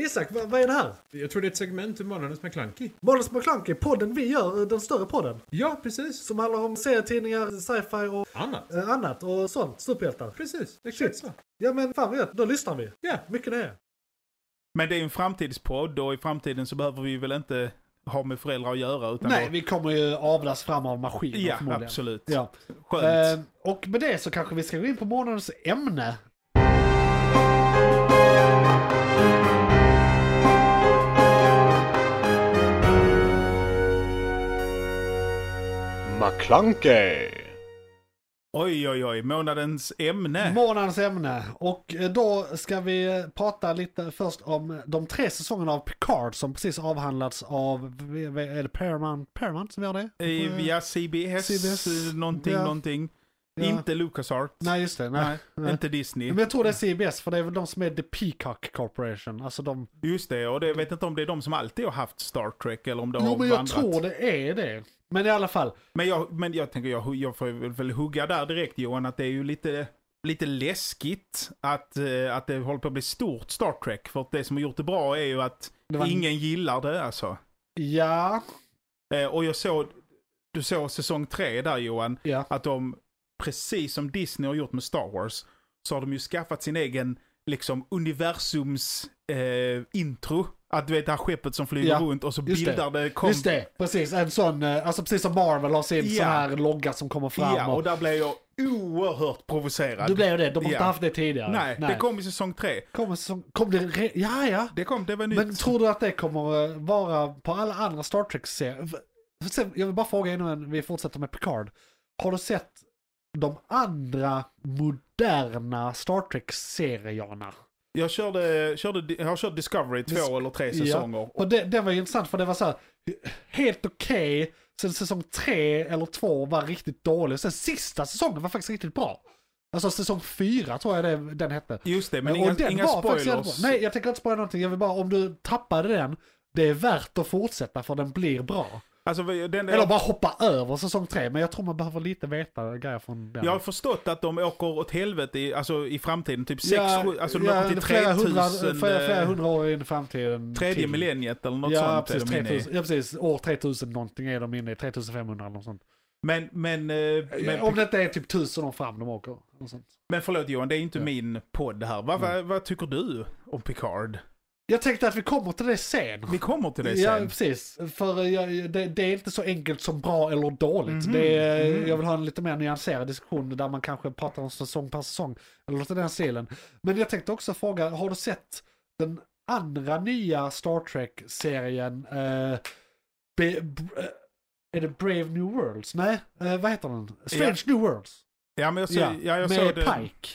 Isak, vad, vad är det här? Jag tror det är ett segment ur Månadens McKlunky. Månadens McKlunky, podden vi gör, eh, den större podden. Ja, precis. Som handlar om serietidningar, sci-fi och Annat. eh, annat och sånt. Superhjältar. Precis, exakt Shit. så. Ja men fan vad gött, då lyssnar vi. Ja. Mycket det är. Men det är ju en framtidspodd och i framtiden så behöver vi väl inte ha med föräldrar att göra. Utan Nej, då- vi kommer ju avlas fram av maskiner Ja, förmodligen. absolut. Ja. Skönt. Eh, och med det så kanske vi ska gå in på månadens ämne. McClunkey! Oj, oj, oj. Månadens ämne. Månadens ämne. Och eh, då ska vi prata lite först om de tre säsongerna av Picard som precis avhandlats av, är det Paramount, Paramount som gör det? Eh, via CBS, CBS, eh, någonting, ja. någonting. Ja. Inte LucasArts. Nej just det, nej. Nej, nej. inte Disney. Men jag tror det är CBS för det är väl de som är The Peacock Corporation. Alltså de... Just det, och det, jag vet inte om det är de som alltid har haft Star Trek eller om det Jo har men jag vandrat. tror det är det. Men i alla fall. Men jag, men jag tänker, jag, jag får väl, hugga där direkt Johan, att det är ju lite, lite läskigt att, eh, att det håller på att bli stort Star Trek. För att det som har gjort det bra är ju att var- ingen gillar det alltså. Ja, Eh, och jag såg, du såg säsong tre där Johan, ja. att de, precis som Disney har gjort med Star Wars, så har de ju skaffat sin egen, liksom, universums eh, intro. Att du vet det här skeppet som flyger Ja, runt och så just bildar det, kom, Just det, precis. En sån, eh, alltså precis som Marvel har sin Ja. sån här logga som kommer fram. Ja, och och, där blev jag oerhört provocerad. du blev det, de har inte Ja. haft det tidigare. Nej, det kom i säsong tre. Kommer som, kom det re, ja, ja. Det kom, det var nytt. Men tror du att det kommer eh, vara på alla andra Star Trek-serier? F- sen, Jag vill bara fråga innan vi fortsätter med Picard. Har du sett de andra moderna Star Trek-serierna? Jag körde, körde, jag har kört Discovery två Dis- eller tre Ja. säsonger. Och det, det var intressant för det var så här, helt okej, sen säsong tre eller två var riktigt dålig, sen sista säsongen var faktiskt riktigt bra. Alltså säsong fyra tror jag det, den hette. Just det, men och inga, inga spoilers. Nej, jag tänker inte spoila någonting, jag vill bara, om du tappade den, det är värt att fortsätta för den blir bra. Alltså, den, Eller bara hoppa över säsong tre, men jag tror man behöver lite veta grejer från den. Jag har förstått att de åker åt helvete i, alltså, i framtiden, typ 6 ja, alltså de ja, åker till flera hundra, 3000, flera, flera eh, hundra år in i framtiden. tredje till. millenniet eller något ja, sånt precis, är de inne i. 3000, ja, precis. År 3000 någonting är de inne i, 3500 eller något sånt. Men, men, eh, men, Om det inte är typ 1000 år fram de åker. Men förlåt Johan, det är inte Ja. min podd här. Vad, vad, vad tycker du om Picard? Jag tänkte att vi kommer till det sen. Vi kommer till det Ja, sen. precis. För jag, det, det är inte så enkelt som bra eller dåligt. Mhm, Det är, mhm. Jag vill ha en lite mer nyanserad diskussion där man kanske pratar om säsong per säsong. Eller något i den stilen. Men jag tänkte också fråga, har du sett den andra nya Star Trek-serien? Eh, eh, är det Brave New Worlds? Nej, eh, vad heter den? Strange New Worlds. Ja, men jag, så, ja, jag med såg. Pike.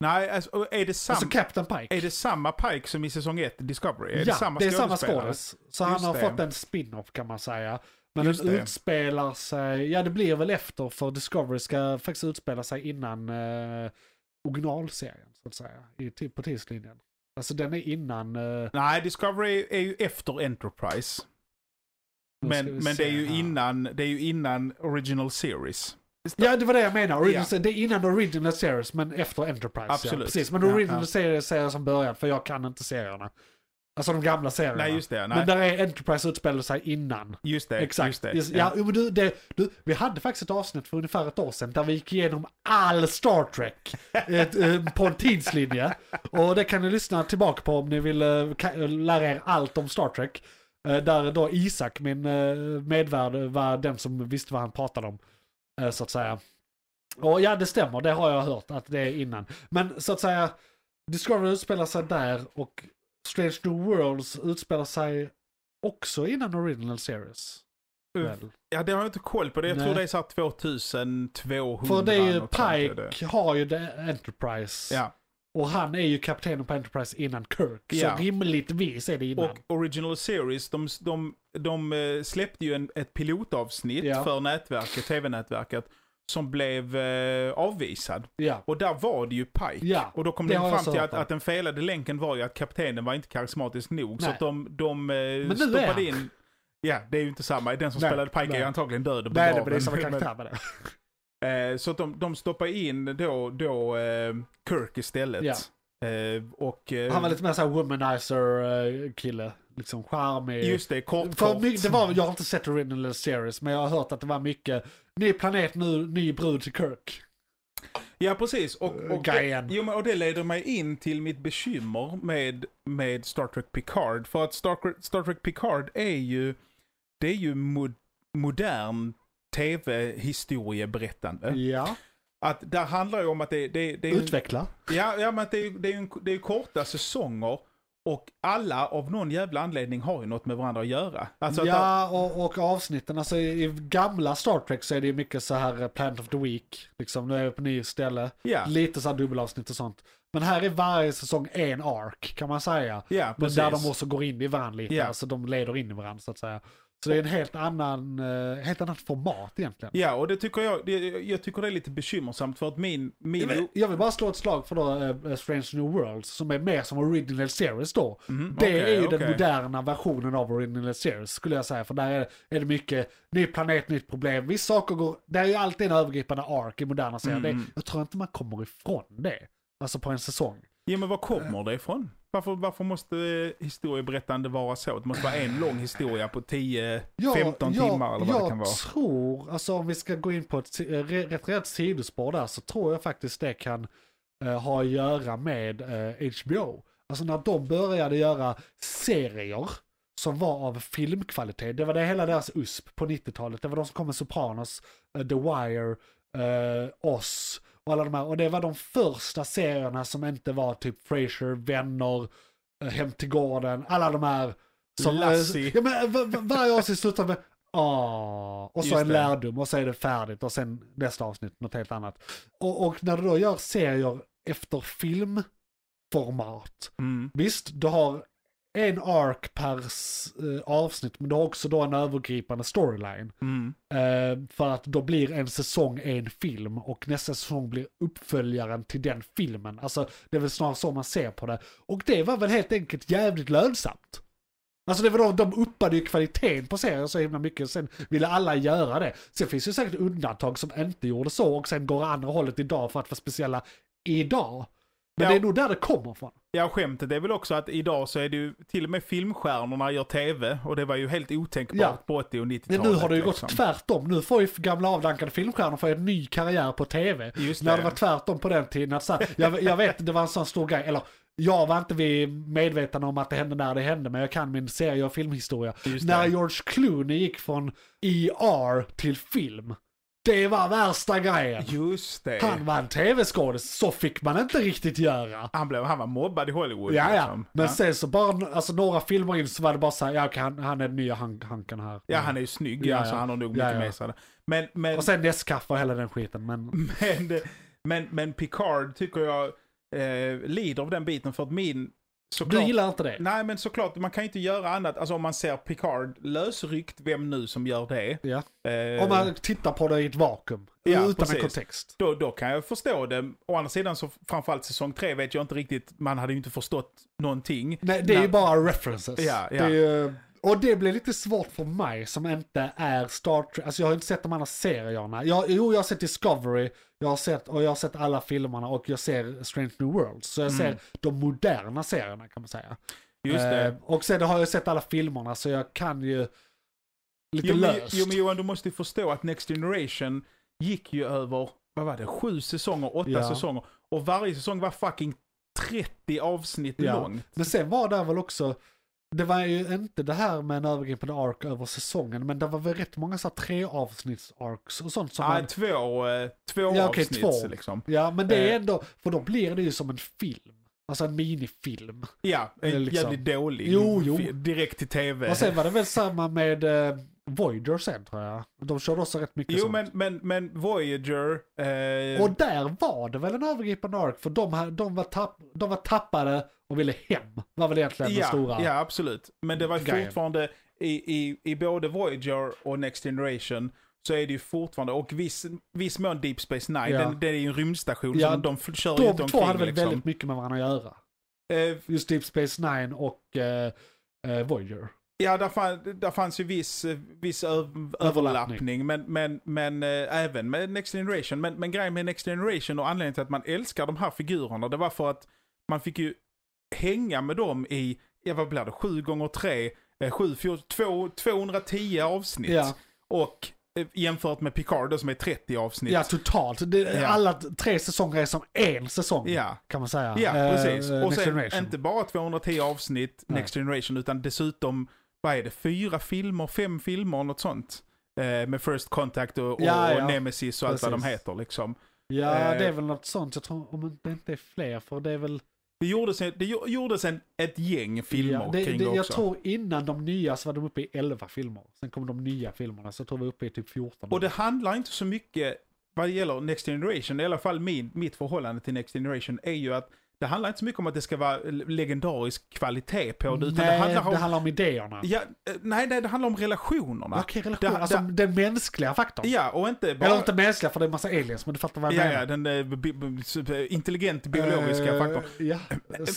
Nej, alltså, är det, sam, Alltså Captain Pike. är det samma Pike som i säsong 1 Discovery? Är ja, det samma det är samma skådis. Så han Just har det. fått en spin-off kan man säga. Men Just den det. utspelar sig, ja det blir väl efter för Discovery ska faktiskt utspela sig innan eh, originalserien så att säga. I, på tidslinjen. Alltså den är innan... Eh, Nej, Discovery är ju efter Enterprise. Men, men det, är ju här. innan, det är ju innan Original Series. Ja det var det jag menar. Original, Det är innan Original Series men efter Enterprise. Ja, Absolut. precis. Men Ja, Original ja. Series säger som början för jag kan inte serierna. Alltså de gamla serierna. Nej, just det. Men Nej, där är Enterprise utspelar sig innan. just det. Exakt. Just det. Ja, jo, men du, det, du, vi hade faktiskt ett avsnitt för ungefär ett år sedan där vi gick igenom all Star Trek ett, eh, på en tidslinje. Och det kan ni lyssna tillbaka på om ni vill eh, lära er allt om Star Trek. Eh, Där då Isak, min eh, medvärd, var den som visste vad han pratade om. Eh, Så att säga. Och ja, det stämmer, det har jag hört att det är innan. Men så att säga, Discovery utspelar sig där och Strange New Worlds utspelar sig också innan Original Series. Väl? Ja, det har jag inte koll på. Det. Jag Nej. tror det är så här 2200. För det är ju är det. Pike har ju det Enterprise. Ja. Och han är ju kaptenen på Enterprise innan Kirk. Ja. Så rimligtvis är det innan. Och Original Series, de, de, de eh, släppte ju en, ett pilotavsnitt Ja. för nätverket, tv-nätverket, som blev eh, avvisad. ja. Och där var det ju Pike. Och då kom det de fram till att, att den felade länken var ju att kaptenen var inte karismatisk nog. Så Nej. att de, de eh, är stoppade in... Ja, det är ju inte samma. Den som Nej, spelade Pike är nej. ju antagligen död och Nej, det begraven. blir samma karaktär med det. Eh, så att de, de stoppar in då, då eh, Kirk istället. Ja. Eh, och... eh, Han var lite mer såhär womanizer eh, kille. Liksom charmig. Just det, kort, För kort. det var, jag har inte sett original series, men jag har hört att det var mycket ny planet nu, ny brud till Kirk. Ja, precis. Och, och, Grejen. jo, och det leder mig in till mitt bekymmer med, med Star Trek Picard. För att Star, Star Trek Picard är ju, det är ju mo, modern tv-historieberättande. Ja, Att där handlar det om att det, det, det är... utveckla. Ja, ja men att det, är- det, är en, det är korta säsonger. Och alla av någon jävla anledning har ju något med varandra att göra. Alltså att ja, och, och avsnitten, alltså i, i gamla Star Trek så är det ju mycket så här eh, Planet of the Week, liksom nu är vi på ny ställe. Ja, Lite så här dubbelavsnitt och sånt. Men här är varje säsong en ark kan man säga. ja Men där de också går in i varandra lite, Ja. alltså de leder in i varandra så att säga. Så det är en helt annan, eh, helt annat format egentligen. Ja, och det tycker jag, det, jag tycker det är lite bekymmersamt för att min... min Jag vill, jag vill bara slå ett slag för då, eh, Strange New Worlds som är mer som original series då. Mhm, Det okej, är ju den okej. moderna versionen av original series skulle jag säga. För där är, är det mycket ny planet, nytt problem. Vissa saker går, det är ju alltid en övergripande ark i moderna serier. Mm. Det, jag tror inte man kommer ifrån det. Alltså på en säsong. Ja, men var kommer det ifrån? Varför, varför måste historieberättande vara så? Det måste vara en lång historia på 10-15 timmar eller vad jag det kan vara. tror, alltså om vi ska gå in på ett eh, rätt rejält sidospår där, så tror jag faktiskt det kan eh, ha att göra med eh, HBO. Alltså när de började göra serier som var av filmkvalitet. Det var det hela deras USP på 90-talet. Det var de som kom med Sopranos, eh, The Wire, eh, Oss och alla de här. Och det var de första serierna som inte var typ Frasier, Vänner, eh, Hem till gården, alla de här. Som, Lassie. ja, men, varje avsnitt slutar med ah, och så Just en det. lärdom och så är det färdigt och sen nästa avsnitt något helt annat. Och, och när du då gör serier efter filmformat, Mm. visst du har en ark per eh, avsnitt men du har också då en övergripande storyline. Mm. Eh, för att då blir en säsong en film och nästa säsong blir uppföljaren till den filmen. Alltså det är väl snarare så man ser på det. Och det var väl helt enkelt jävligt lönsamt. Alltså det var då, de uppade ju kvaliteten på serien så himla mycket, sen ville alla göra det. Sen finns det säkert undantag som inte gjorde så och sen går andra hållet idag för att vara speciella idag. Men Ja. det är nog där det kommer ifrån. Ja, skämtet är väl också att idag så är det ju till och med filmstjärnorna gör tv och det var ju helt otänkbart Ja. på 80 och Men 90-talet. nu har det ju liksom. gått tvärtom. Nu får ju gamla avdankade filmstjärnor få en ny karriär på tv. Just När det. det var tvärtom på den tiden. Att så här, jag, jag vet, det var en sån stor grej. Eller jag var inte vi medvetna om att det hände när det hände, men jag kan min serie och filmhistoria. När det. George Clooney gick från ER till film. Det var värsta grejen. Just det. Han var en tv-skådis, så fick man inte riktigt göra. Han, blev, han var mobbad i Hollywood. Ja, ja. liksom. Men ja. sen så bara, alltså några filmer in så var det bara så här, ja okej, han, han är den nya han, hanken här. ja, han är ju snygg, Ja, alltså, ja. han har nog Ja, mycket ja. med sig. Men, men, Och sen Nescafé och hela den skiten. Men men, men, men Picard tycker jag eh, lider av den biten för att min... du Såklart, gillar inte det? Nej men såklart, man kan ju inte göra annat. Alltså om man ser Picard lösryckt, vem nu som gör det. Ja. Eh, Om man tittar på det i ett vakuum. Ja, utan precis. en kontext. då, då kan jag förstå det. Å andra sidan så framförallt säsong tre vet jag inte riktigt, man hade ju inte förstått någonting. Nej, det är ju När- bara references. Ja, ja. Det är ju, och det blir lite svårt för mig som inte är Star Trek. Alltså jag har inte sett de andra serierna. Jag, jo, jag har sett Discovery, jag har sett, och jag har sett alla filmerna och jag ser Strange New Worlds. Så jag Mm. ser de moderna serierna kan man säga. Just det. Eh, och sen har jag sett alla filmerna så jag kan ju lite Jo men, löst. jo men Johan, du måste ju förstå att Next Generation gick ju över, vad var det, sju säsonger, åtta Ja. säsonger. Och varje säsong var fucking 30 avsnitt Ja. lång. Men sen var det väl också, det var ju inte det här med en övergripande ark över säsongen, men det var väl rätt många så tre avsnitts arcs och sånt som Nej, man, två, eh, två Ja, okej, avsnitt två. liksom. Ja, men det är Eh. ändå, för då blir det ju som en film. Alltså en minifilm. Ja, en Liksom. jävligt dålig. Jo, jo. Direkt till tv. Och sen var det väl samma med eh, Voyager sen tror jag. De körde också rätt mycket jo sånt. men, men, men Voyager, eh, Och där var det väl en övergripande ark, för de, de, var, tapp, de var tappade och ville hem. Var väl egentligen den ja, stora. ja absolut. Men det var grejen. fortfarande i, i, i både Voyager och Next Generation så är det ju fortfarande, och viss, viss mån Deep Space Nine, Ja. den, det är ju en rymdstation Ja, som de kör De omkring två hade väl liksom. väldigt mycket med varandra att göra. Eh, Just Deep Space Nine och eh, eh, Voyager. Ja, där, fann, där fanns ju viss, eh, viss överlappning, men, men, men eh, även med Next Generation. Men, men grejen med Next Generation och anledningen till att man älskar de här figurerna, det var för att man fick ju hänga med dem i, ja vad blir det, 7 gånger 3 eh, 7, 4, 2, 210 avsnitt. Ja. Och eh, jämfört med Picard som är 30 avsnitt. Ja, totalt. Det, Ja. Alla tre säsonger är som en säsong, Ja. kan man säga. Ja, precis. eh, och sen Generation. inte bara 210 avsnitt Nej. Next Generation, utan dessutom, vad är det, fyra filmer, fem filmer, något sånt. Eh, med First Contact och, och, Ja, ja. och Nemesis och allt vad de Precis. heter liksom. Ja, eh, det är väl något sånt. Jag tror, om det inte är fler, för det är väl... Det gjordes, en, det gjo- gjordes en, ett gäng filmer ja, det, kring det, det, Jag också. tror innan de nya så var de uppe i 11 filmer. Sen kom de nya filmerna, så jag tror vi är uppe i typ 14. Och det handlar inte så mycket, vad det gäller Next Generation, i alla fall min, mitt förhållande till Next Generation, är ju att det handlar inte så mycket om att det ska vara legendarisk kvalitet på det, utan Nej, det handlar om... det handlar om idéerna. Ja, eh, nej, nej, det handlar om relationerna. Okej, relation. Det- alltså det- den mänskliga faktorn. Ja, och inte bara... Eller inte mänskliga, för det är en massa aliens, men du fattar vad jag Ja, menar. ja, den eh, intelligent biologiska Eh, faktorn. Ja,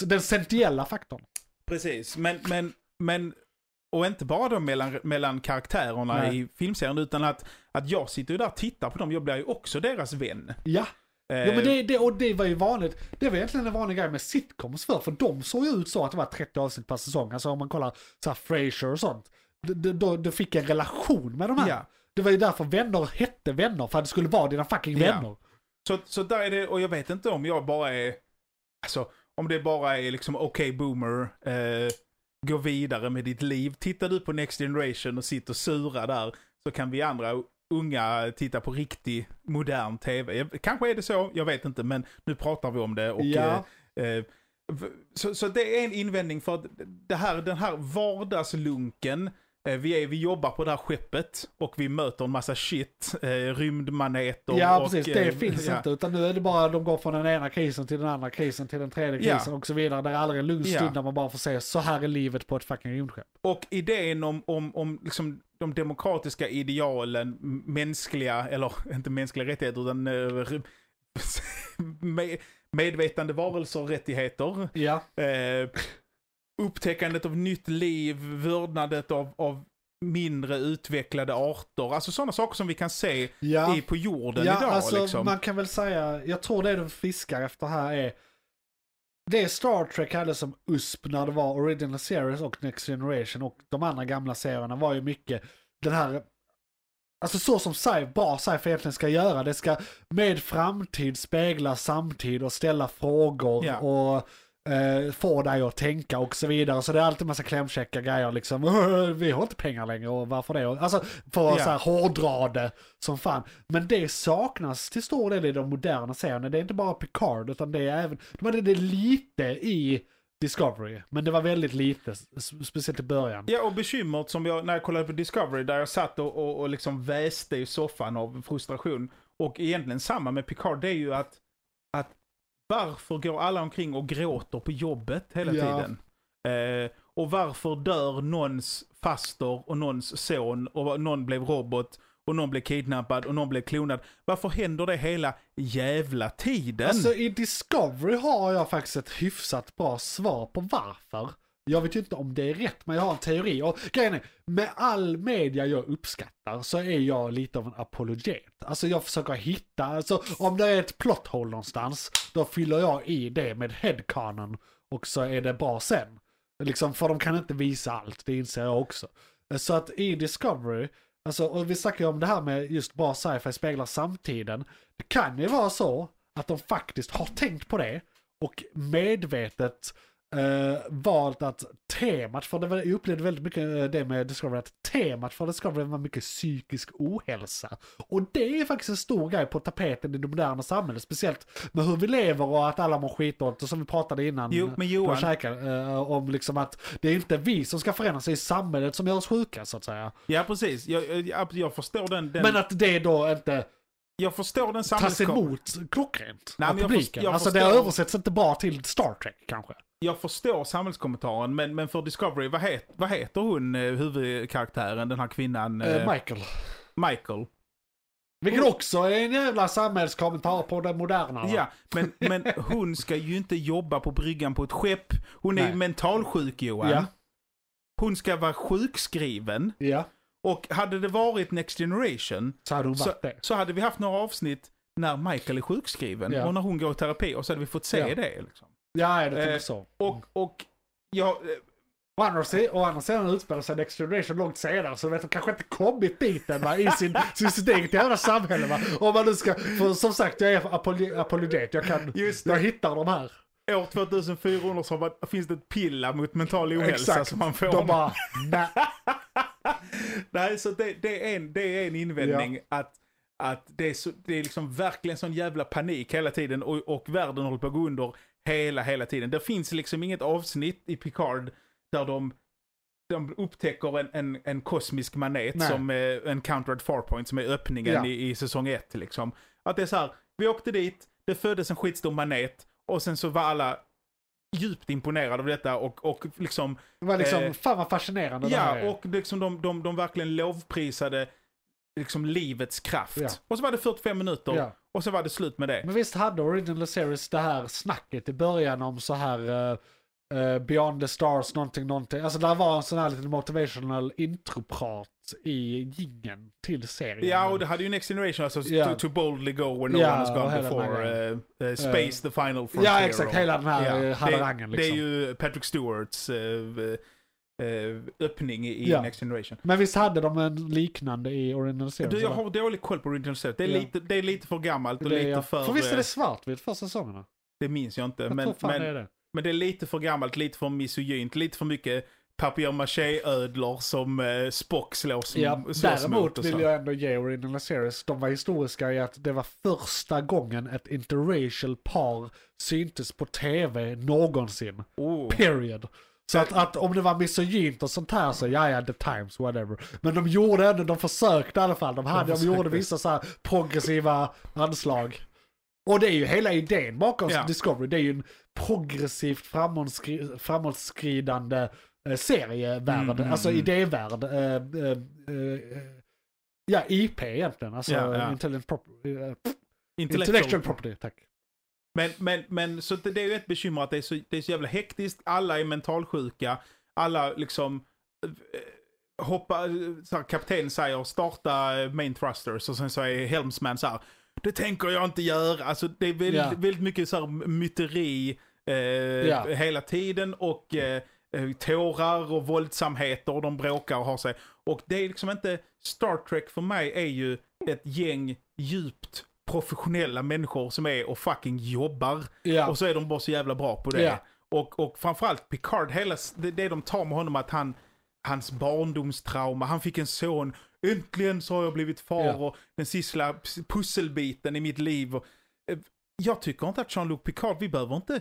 den sentiella faktorn. Precis, men, men, men och inte bara då mellan, mellan karaktärerna Nej. i filmserien, utan att, att jag sitter ju där och tittar på dem, jag blir ju också deras vän. Ja, Eh, jo, men det, det, och det var ju vanligt. Det var egentligen en vanlig grej med sitcoms för, för de såg ju ut så att det var 30 avsnitt per säsong. Alltså om man kollar så här Frasier och sånt. d- d- Då, då fick en relation med de här. Ja. Det var ju därför vänner hette vänner, för att det skulle vara dina fucking Ja. vänner. Så, så där är det, och jag vet inte om jag bara är, alltså om det bara är liksom okej boomer, eh, gå vidare med ditt liv. Tittar du på Next Generation och sitter och surar där, så kan vi andra unga titta på riktig modern tv. Kanske är det så, jag vet inte, men nu pratar vi om det. Och, Ja. eh, eh, så, så det är en invändning för att det här, den här vardagslunken, vi, är, vi jobbar på det här skeppet och vi möter en massa shit, eh, rymdmaneter. Ja, och, precis. Det eh, finns ja. inte. Utan nu är det bara, de går från den ena krisen till den andra krisen till den tredje Ja. krisen och så vidare. Det är aldrig en lugn Ja. stund där man bara får se, så här är livet på ett fucking rymdskepp. Och idén om, om, om liksom de demokratiska idealen, mänskliga, eller inte mänskliga rättigheter, utan eh, med, medvetande varelser och rättigheter. Ja. Eh, upptäckandet av nytt liv, vördnadet av, av mindre utvecklade arter. Alltså sådana saker som vi kan se Ja. i, på jorden Ja, idag. alltså liksom. man kan väl säga, jag tror det de fiskar efter här är det Star Trek hade som USP när det var Original Series och Next Generation och de andra gamla serierna var ju mycket den här Alltså så som sci bra sci-fi egentligen ska göra. Det ska med framtid spegla samtid och ställa frågor Ja. och eh, få dig att tänka och så vidare. Så det är alltid massa klämkäcka grejer liksom. "Åh, Vi har inte pengar längre och varför det? Alltså för att så här, hårdra det som fan. Men det saknas till stor del i de moderna serierna. Det är inte bara Picard utan det är även, de hade det lite i Discovery. Men det var väldigt lite, speciellt i början. Ja, och bekymret som jag, när jag kollade på Discovery, där jag satt och, och, och liksom väste i soffan av frustration. Och egentligen samma med Picard, det är ju att varför går alla omkring och gråter på jobbet hela Ja. tiden? Eh, och varför dör någons faster och någons son och någon blev robot och någon blev kidnappad och någon blev klonad. Varför händer det hela jävla tiden? Alltså i Discovery har jag faktiskt ett hyfsat bra svar på varför. Jag vet ju inte om det är rätt, men jag har en teori. Och grejen är, med all media jag uppskattar så är jag lite av en apologet. Alltså jag försöker hitta, alltså om det är ett plot hole någonstans, då fyller jag i det med headcanon och så är det bra sen. Liksom, för de kan inte visa allt, det inser jag också. Så att i Discovery, alltså, och vi snackar ju om det här med just bra sci-fi speglar samtiden. Det kan ju vara så att de faktiskt har tänkt på det och medvetet eh, valt att temat, för det var, jag upplevde väldigt mycket eh, det med Discovery, att temat för Discovery var mycket psykisk ohälsa. Och det är faktiskt en stor grej på tapeten i det moderna samhället, speciellt med hur vi lever och att alla mår skitdåligt, och som vi pratade innan. Jo, men då Johan- käkade, eh, om liksom att det är inte vi som ska förändras, det är samhället som gör oss sjuka så att säga. Ja, precis. Jag, jag, jag förstår den, den, Men att det då inte jag förstår den tas samhällskap- emot klockrent Nej, av men jag publiken. jag alltså det förstår- översätts inte bra till Star Trek kanske. Jag förstår samhällskommentaren, men, men för Discovery, vad, het, vad heter hon, eh, huvudkaraktären, den här kvinnan? Eh, eh, Michael. Michael. Vilket också är en jävla samhällskommentar på det moderna. va? Ja, men, men hon ska ju inte jobba på bryggan på ett skepp. Hon är Nej. ju mentalsjuk Johan. Ja. Hon ska vara sjukskriven. Ja, Och hade det varit Next Generation så hade så, så hade vi haft några avsnitt när Michael är sjukskriven Ja. och när hon går i terapi och så hade vi fått se Ja. det. Liksom. Ja, det tänker Eh, så. Och, och jag, eh, Å andra å andra sidan utspelar sig Next Generation långt senare så vet de kanske inte kommit dit än va, i sin, sin, sitt eget jävla samhälle va. Om man nu ska, för som sagt jag är apologet, apologet. jag kan, jag hittar de här. år 2400 så var- finns det ett pilla mot mental ohälsa Exakt. som man får. De bara, nej. Nej, så det, det, är en, det är en invändning att, att det, är så, det är liksom verkligen sån jävla panik hela tiden och, och världen håller på att gå under hela, hela tiden. Det finns liksom inget avsnitt i Picard där de, de upptäcker en, en, en kosmisk manet Nej. som är Encountered Farpoint som är öppningen Ja. i, i säsong ett liksom. Att det är så här, vi åkte dit, det föddes en skitstor manet och sen så var alla djupt imponerade av detta och, och liksom Det var liksom, Eh, fan vad fascinerande det här Ja, är. och liksom de, de, de verkligen lovprisade liksom livets kraft. Ja. Och så var det 45 minuter Ja. Och så var det slut med det. Men visst hade Original Series det här snacket i början om så här eh, eh, Beyond the Stars någonting, någonting. Alltså där var en sån här liten motivational introprat i gingen till serien. Ja, och det hade ju Next Generation, alltså Ja. to, to boldly go where no Ja, one has gone before. eh, eh, space the final frontier. Ja, exakt. Hela den här ja, harangen liksom. det är ju Patrick Stewarts öppning i Ja. Next Generation. Men visst hade de en liknande i Original Series? Du, jag har dålig koll på Original Set. Det är, Ja. lite, det är lite för gammalt och det, lite ja. för... för visst är eh, det svartvitt för säsongerna? det minns jag inte. Jag men, tror fan men, det är det. Men det är lite för gammalt, lite för misogynt, lite för mycket papier-maché-ödlor som eh, Spock slås, Ja, slås däremot vill jag ändå ge Original Series, de var historiska i att det var första gången ett interracial par syntes på tv någonsin. Oh. Period. Så att, att om det var misogynt och sånt här så ja ja the times whatever. Men de gjorde ändå, de försökte i alla fall. De, hade, de, försökte. gjorde vissa så här progressiva anslag. Och det är ju hela idén bakom Ja. Discovery. Det är ju en progressivt framåtskri- framåtskridande eh, serievärld, Mm, mm, alltså mm. idévärld. Eh, eh, eh, ja, IP egentligen. Alltså Ja, ja. intelligent property. Eh, Intellectual. intellectual property, tack. Men, men, men så det, det är ju ett bekymmer att det är, så, det är så jävla hektiskt, alla är mentalsjuka, alla liksom eh, hoppa, så här, kaptenen säger starta eh, main thrusters och sen är Helmsman så här, det tänker jag inte göra. Alltså det är väldigt, Ja. väldigt mycket så här myteri eh, Ja. hela tiden och eh, eh, tårar och våldsamheter och de bråkar och har sig. Och det är liksom inte, Star Trek för mig är ju ett gäng djupt professionella människor som är och fucking jobbar. Ja. Och så är de bara så jävla bra på det. Ja. Och, och framförallt Picard, hela, det, det de tar med honom att han, hans barndomstrauma, han fick en son, äntligen så har jag blivit far Ja. och den sista pusselbiten i mitt liv. Och, eh, jag tycker inte att Jean-Luc Picard, vi behöver inte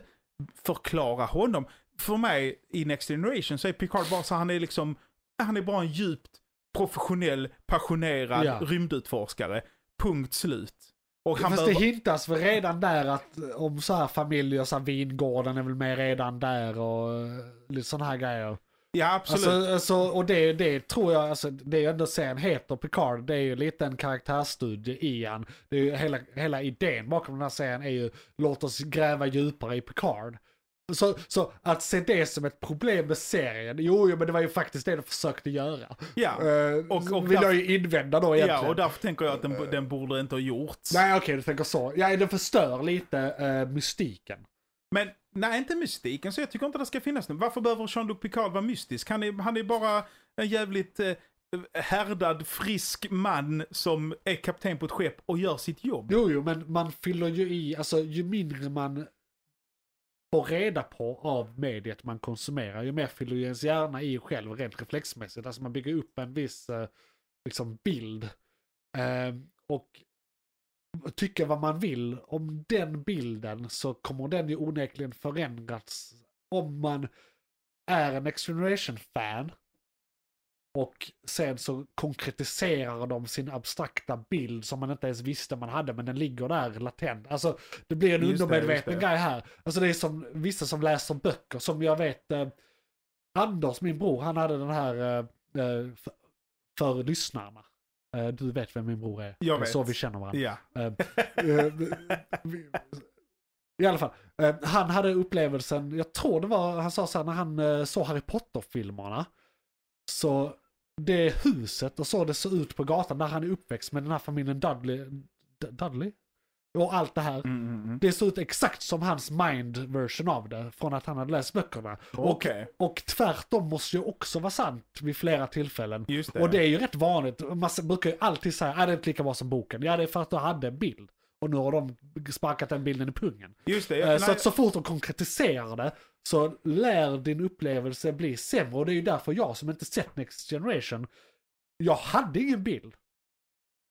förklara honom. För mig i Next Generation så är Picard bara så han är liksom, han är bara en djupt professionell, passionerad rymdutforskare. Punkt slut. Och han Fast behöver... det hintas väl redan där att om så här familjer, så här vingården är väl med redan där och eh, lite sådana här grejer. Ja, absolut. Alltså, alltså, och det, det tror jag, alltså, det är ändå serien heter Picard, det är ju lite en karaktärsstudie i han. Det är ju hela, hela idén bakom den här serien är ju låt oss gräva djupare i Picard. Så, så att se det som ett problem med serien, jo, jo men det var ju faktiskt det de försökte göra. ja. Uh, Och- och, vill där- jag ju invända då egentligen. ja, och därför tänker jag att den, den borde inte ha gjorts. Nej okej, du tänker så. Ja, det förstör lite eh, mystiken. Men nej, inte mystiken, så jag tycker inte det ska finnas nu. Varför behöver Jean-Luc Picard vara mystisk? Han är, han är bara en jävligt eh, härdad, frisk man som är kapten på ett skepp och gör sitt jobb. Jo, jo, men man fyller ju i, alltså ju mindre man får reda på av mediet man konsumerar, ju mer fyller ju ens hjärna i själv rent reflexmässigt. Alltså man bygger upp en viss eh, liksom bild. Eh, och tycka vad man vill om den bilden så kommer den ju onekligen förändras om man är en Next Generation-fan och sen så konkretiserar de sin abstrakta bild som man inte ens visste man hade, men den ligger där latent. Alltså, det blir en Just det, undermedveten just det. grej här. Alltså det är som vissa som läser böcker, som jag vet, eh, Anders, min bror, han hade den här eh, eh, för, för lyssnarna. Eh, du vet vem min bror är. Jag Det vet. Så vi känner varandra. Ja. Eh, eh, I alla fall, han hade upplevelsen, jag tror det var, han sa så här när han såg Harry Potter-filmerna. Så det huset och så det såg ut på gatan där han är uppväxt med den här familjen Dudley. D- Dudley? och allt det här. Mm, mm, mm. Det ser ut exakt som hans mind version av det, från att han hade läst böckerna. Okej. Och, och tvärtom måste ju också vara sant vid flera tillfällen. Just det. Och det är ju rätt vanligt, man brukar ju alltid säga att det är inte lika bra som boken. Ja, det är för att du hade en bild. Och nu har de sparkat den bilden i pungen. Just det. Eh, Ja, så att så fort de konkretiserar det så lär din upplevelse bli sämre. Och det är ju därför jag som inte sett Next Generation, jag hade ingen bild.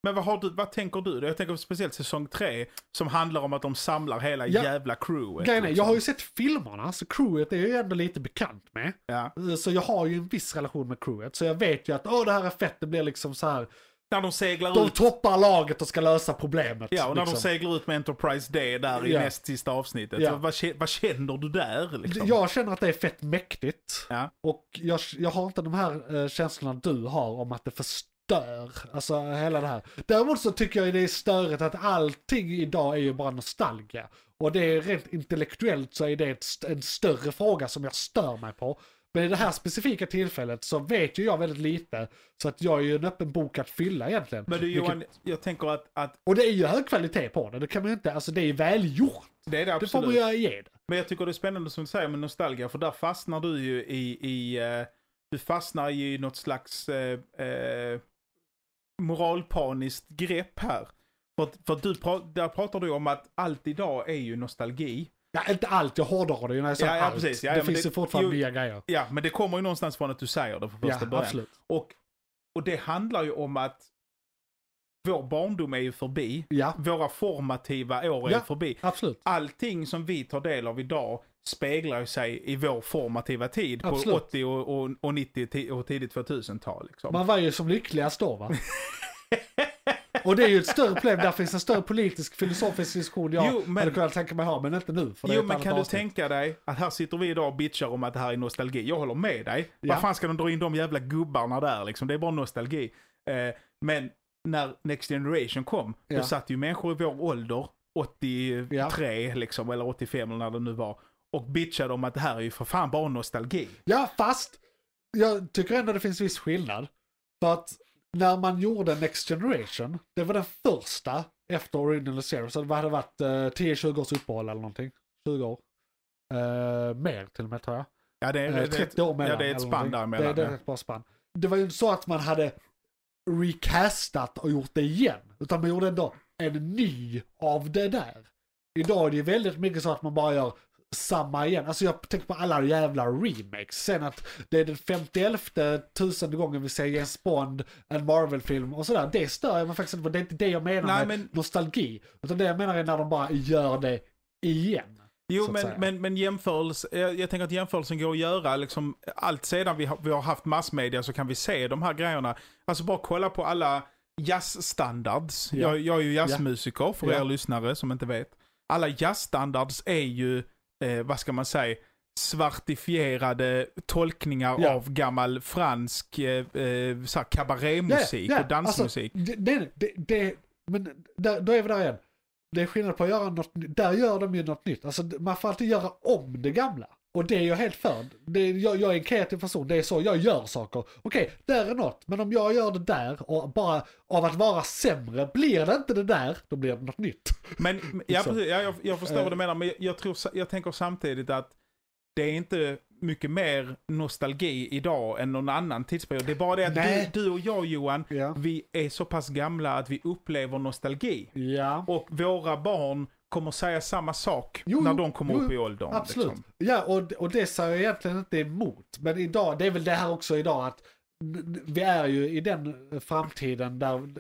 Men vad, du, vad tänker du? Jag tänker speciellt säsong tre som handlar om att de samlar hela Ja. jävla crewet. Är, liksom. jag har ju sett filmerna, så crewet är jag ju ändå lite bekant med. ja. Så jag har ju en viss relation med crewet. Så jag vet ju att åh det här är fett, det blir liksom så här. När de seglar De ut. toppar laget och ska lösa problemet. Ja, och när de liksom. seglar ut med Enterprise D där i Ja. näst sista avsnittet. Ja. Vad, vad känner du där liksom? Jag känner att det är fett mäktigt. Ja. Och jag, jag har inte de här eh, känslorna du har om att det förstör. Alltså hela det här. Däremot så tycker jag det är störigt att allting idag är ju bara nostalgia. Och det är rent intellektuellt så är det ett, en större fråga som jag stör mig på. Men i det här specifika tillfället så vet ju jag väldigt lite. Så att jag är ju en öppen bok att fylla egentligen. Men du Vilket- Johan, jag tänker att, att Och det är ju hög kvalitet på det. Det kan man ju inte, alltså det är välgjort. det är det Det får man absolut. ju ge det. Men jag tycker det är spännande som du säger med nostalgia, för där fastnar du ju i, i eh, du fastnar ju i något slags eh, eh, moralpaniskt grepp här. För, för du pra, där pratar du om att allt idag är ju nostalgi. Ja, inte allt, jag hårdrar det ju när jag säger Ja, ja, allt. precis. Ja, det finns det- ju fortfarande jo, nya grejer. Ja, men det kommer ju någonstans från att du säger det från första Ja, början. absolut. Och, och det handlar ju om att vår barndom är ju förbi. Ja, Våra formativa år är Ja. förbi. absolut. Allting som vi tar del av idag speglar ju sig i vår formativa tid på Absolut. 80 och, och, och 90 ti- och tidigt 2000-tal. Liksom. Man var ju som lyckligast då va? Och det är ju ett större problem, där finns en större politisk filosofisk diskussion jag Jo, men- hade kunnat tänka mig ha, men inte nu. För det Jo men kan du avsnitt. tänka dig att här sitter vi idag och bitchar om att det här är nostalgi. Jag håller med dig. Ja. Vad fan ska de dra in de jävla gubbarna där liksom? Det är bara nostalgi. Eh, men när Next Generation kom, Ja. då satt ju människor i vår ålder, 83 liksom, eller 85 eller när det nu var, och bitchade om att det här är ju för fan bara nostalgi. Ja, fast jag tycker ändå det finns viss skillnad. För att när man gjorde Next Generation, det var den första efter Original Zero, så det hade varit eh, 10-20 års uppehåll eller någonting. 20 år. Eh, mer till och med tror jag. Ja, det, är- Eh, det, 30 år mellan. ja, det är ett spann däremellan. Det, det är ett bra spann. Det var ju inte så att man hade recastat och gjort det igen. Utan man gjorde ändå en ny av det där. Idag är det ju väldigt mycket så att man bara gör samma igen. Alltså jag tänker på alla jävla remakes. Sen att det är den 51 tusende gången vi ser James Bond, en Marvel-film och sådär. Det stör jag mig faktiskt inte på. Det är inte det jag menar Nej, med men- nostalgi. Utan det jag menar är när de bara gör det igen. Jo, men, säga. men, men jämförelse, jag, jag tänker att jämförelsen går att göra liksom, allt sedan vi har, vi har haft massmedia så kan vi se de här grejerna. Alltså bara kolla på alla jazzstandards. Ja. Jag, jag är ju jazzmusiker för Ja. er lyssnare som inte vet. Alla jazzstandards är ju, eh, vad ska man säga, svartifierade tolkningar Ja. av gammal fransk eh, eh, så här kabarémusik och dansmusik. Alltså, det, det, det, men där, då är vi där igen. Det är skillnad på att göra något. Där gör de ju något nytt. Alltså, man får alltid göra om det gamla. Och det är jag helt för. Det, jag, jag är en kreativ person, det är så jag gör saker. Okej, där är något. Men om jag gör det där och bara av att vara sämre, blir det inte det där, då blir det något nytt. Men ja, Så. precis, ja, jag, jag förstår Eh. vad du menar, men jag, tror, jag tänker samtidigt att det är inte mycket mer nostalgi idag än någon annan tidsperiod. Det är bara det att du, du och jag Johan, Ja. vi är så pass gamla att vi upplever nostalgi. Ja, Och våra barn kommer säga samma sak Jo, när de kommer jo, upp i åldern. absolut. Liksom. Ja, och, och det säger jag egentligen inte emot. Men idag, det är väl det här också idag att vi är ju i den framtiden där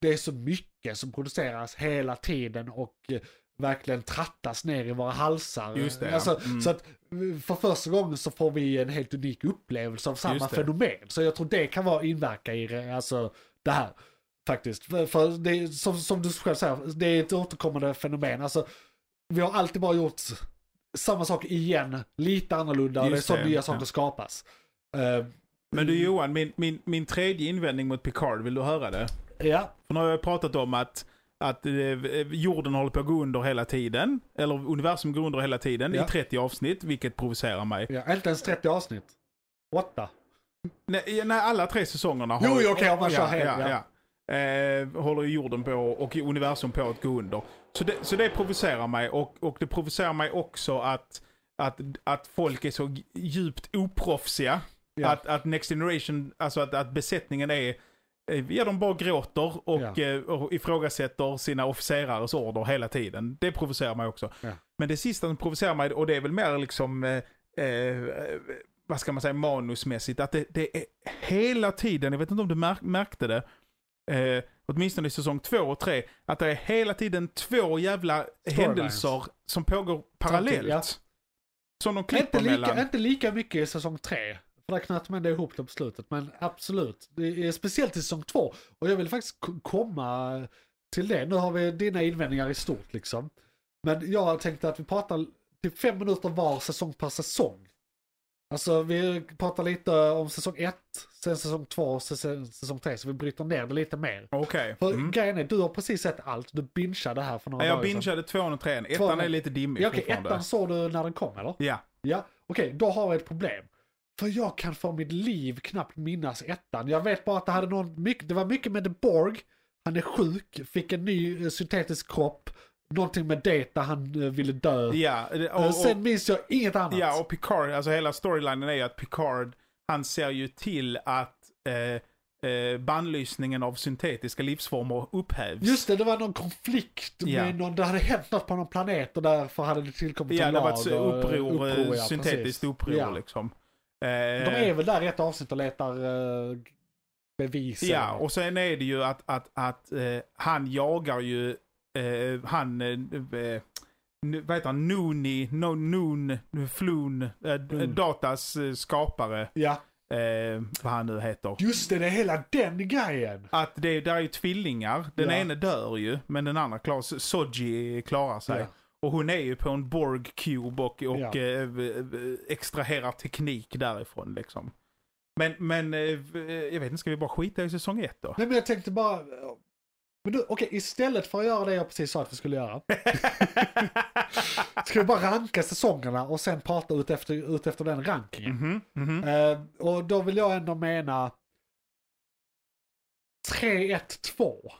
det är så mycket som produceras hela tiden och eh, verkligen trattas ner i våra halsar. Just det, alltså, Mm. Så att eh, för första gången så får vi en helt unik upplevelse av samma fenomen. Så jag tror det kan vara inverka i alltså, det här. Faktiskt. För, det, är, som, som du själv säger, det är ett återkommande fenomen. Alltså, vi har alltid bara gjort samma sak igen, lite annorlunda och det är så nya ja. saker skapas. Eh, Men du Johan, min, min, min tredje invändning mot Picard, vill du höra det? Ja, För nu har jag pratat om att, att eh, jorden håller på att gå under hela tiden. Eller universum går under hela tiden Ja. i 30 avsnitt, vilket provocerar mig. ja, inte ens 30 avsnitt. Åtta. Nej, nej alla tre säsongerna har... Jo, okej, om man kör ja, helt, ja, ja. Eh, håller jorden på och universum på att gå under. Så det, så det provocerar mig och, och det provocerar mig också att, att, att folk är så djupt oproffsiga. Ja. Att, att Next Generation, alltså att, att besättningen är, eh, ja de bara gråter och, Ja. eh, och ifrågasätter sina officerares order hela tiden. Det provocerar mig också. Ja. Men det sista som provocerar mig, och det är väl mer liksom, eh, eh, vad ska man säga, manusmässigt, att det, det är hela tiden, jag vet inte om du märk, märkte det, eh, åtminstone i säsong två och tre, att det är hela tiden två jävla händelser som pågår parallellt. ja. Som de Inte klipper lika, mellan. inte lika mycket i säsong tre. För där knöt man det ihop det på slutet. Men absolut. Det är speciellt i säsong två. Och jag vill faktiskt komma till det. Nu har vi dina invändningar i stort liksom. Men jag tänkte att vi pratar typ fem minuter var säsong per säsong. Alltså vi pratar lite om säsong ett, sen säsong två och sen säsong tre. Så vi bryter ner det lite mer. Okej. För Mm. grejen är, du har precis sett allt. Du bingeade här för några jag dagar sedan. bingeade tvåan och trean. Ettan Tvåan- är lite dimmig Ja, okej, fortfarande. ettan såg du när den kom eller? Ja. Ja, okej, då har jag ett problem. För jag kan för mitt liv knappt minnas ettan. Jag vet bara att det, hade någon, mycket, det var mycket med The Borg. Han är sjuk, fick en ny eh, syntetisk kropp. Någonting med Data, han eh, ville dö. Ja, det- Eh, och, och, Sen minns jag inget annat. ja, och Picard, alltså hela storylinen är ju att Picard, han ser ju till att eh, eh, bannlysningen av syntetiska livsformer upphävs. Just det, det var någon konflikt Ja. med någon, det hade hänt något på någon planet och därför hade det tillkommit Ja, en det lag. var ett och, eh, uppror, eh, ja, syntetiskt precis. uppror Ja. liksom. De Eh, är väl där i ett avsnitt och letar uh, bevis. Ja, och sen är det ju att, att, att eh, han jagar ju, eh, han, eh, eh, vad heter han, Nooni, no, Noon, Floon, eh, Mm. Datas eh, skapare, ja, eh, vad han nu heter. just det, det är hela den grejen. Att det där är ju tvillingar, den Ja. ene dör ju, men den andra klarar Soji klarar sig. Ja. Och hon är ju på en Borg Cube och, och Ja. eh, extraherar teknik därifrån liksom. Men, men eh, v- jag vet inte, ska vi bara skita i säsong ett då? Nej men jag tänkte bara, men du, okej istället för att göra det jag precis sa att vi skulle göra. ska vi bara ranka säsongerna och sen prata ut efter, ut efter den rankingen. Mhm, mhm. Eh, och då vill jag ändå mena 3-1-2.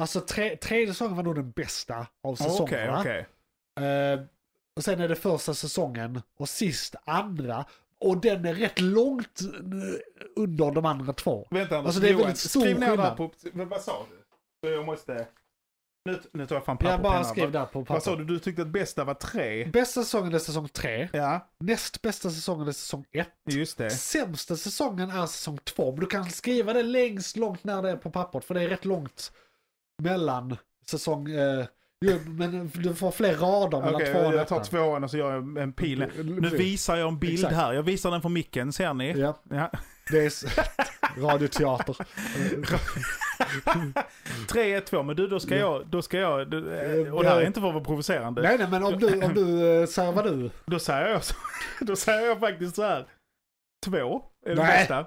Alltså tre, tredje säsongen var nog den bästa av säsongerna. okej. Eh, och sen är det första säsongen och sist andra. Och den är rätt långt eh, under de andra två. Vänta Alltså, det är Johan, väldigt stor skriv ner skillnad. på, vad sa du? Jag måste, nu, nu tar jag fram papper Jag och bara penna. skrev Vad- där på Vad sa papper. du? Du tyckte att bästa var tre? Bästa säsongen är säsong 3. Ja, Näst bästa säsongen är säsong 1. just det. Sämsta säsongen är säsong 2. Men du kan skriva det längst långt när det är på pappret. För det är rätt långt mellan säsong... Eh, jo, men du får fler rader mellan Okej, tvåan och jag tar tvåan och så gör jag en pil. Nu visar jag en bild Exakt. här. Jag visar den för micken, ser ni? Ja, Ja. det är radioteater. 3, 1, 2. Men du, då ska jag, då ska jag, du, eh, och det här är inte för att vara provocerande. nej, nej, men om du, om du eh, säger vad du... Då säger jag så, då säger jag faktiskt så här. Två är det Nej. bästa.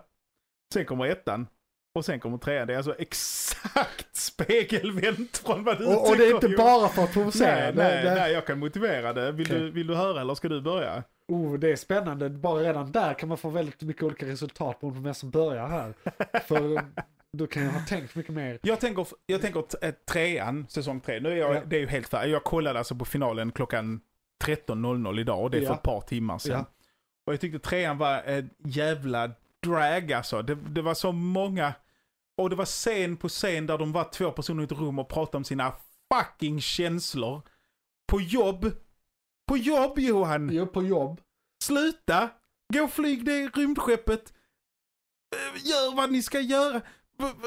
Sen kommer ettan. Och sen kommer trean. Det är alltså exakt spegelvänt från vad du Och, och det är inte bara för att provocera. Nej, nej, det- nej, jag kan motivera det. Vill, Okej. du, vill du höra eller ska du börja? Oh, det är spännande. Bara redan där kan man få väldigt mycket olika resultat på vem som börjar här. För du kan ju ha tänkt mycket mer. Jag tänker, jag tänker eh, trean, säsong tre. Nu är jag, Ja. det är ju helt färdigt. Jag kollade alltså på finalen klockan 13.00 idag och det är för Ja. ett par timmar sedan. Ja. Och jag tyckte trean var en jävla drag alltså. Det, det var så många, och det var scen på scen där de var två personer i ett rum och pratade om sina fucking känslor. På jobb. På jobb Johan! Jag är på jobb. Sluta! Gå och flyg det rymdskeppet. Eh, Gör vad ni ska göra.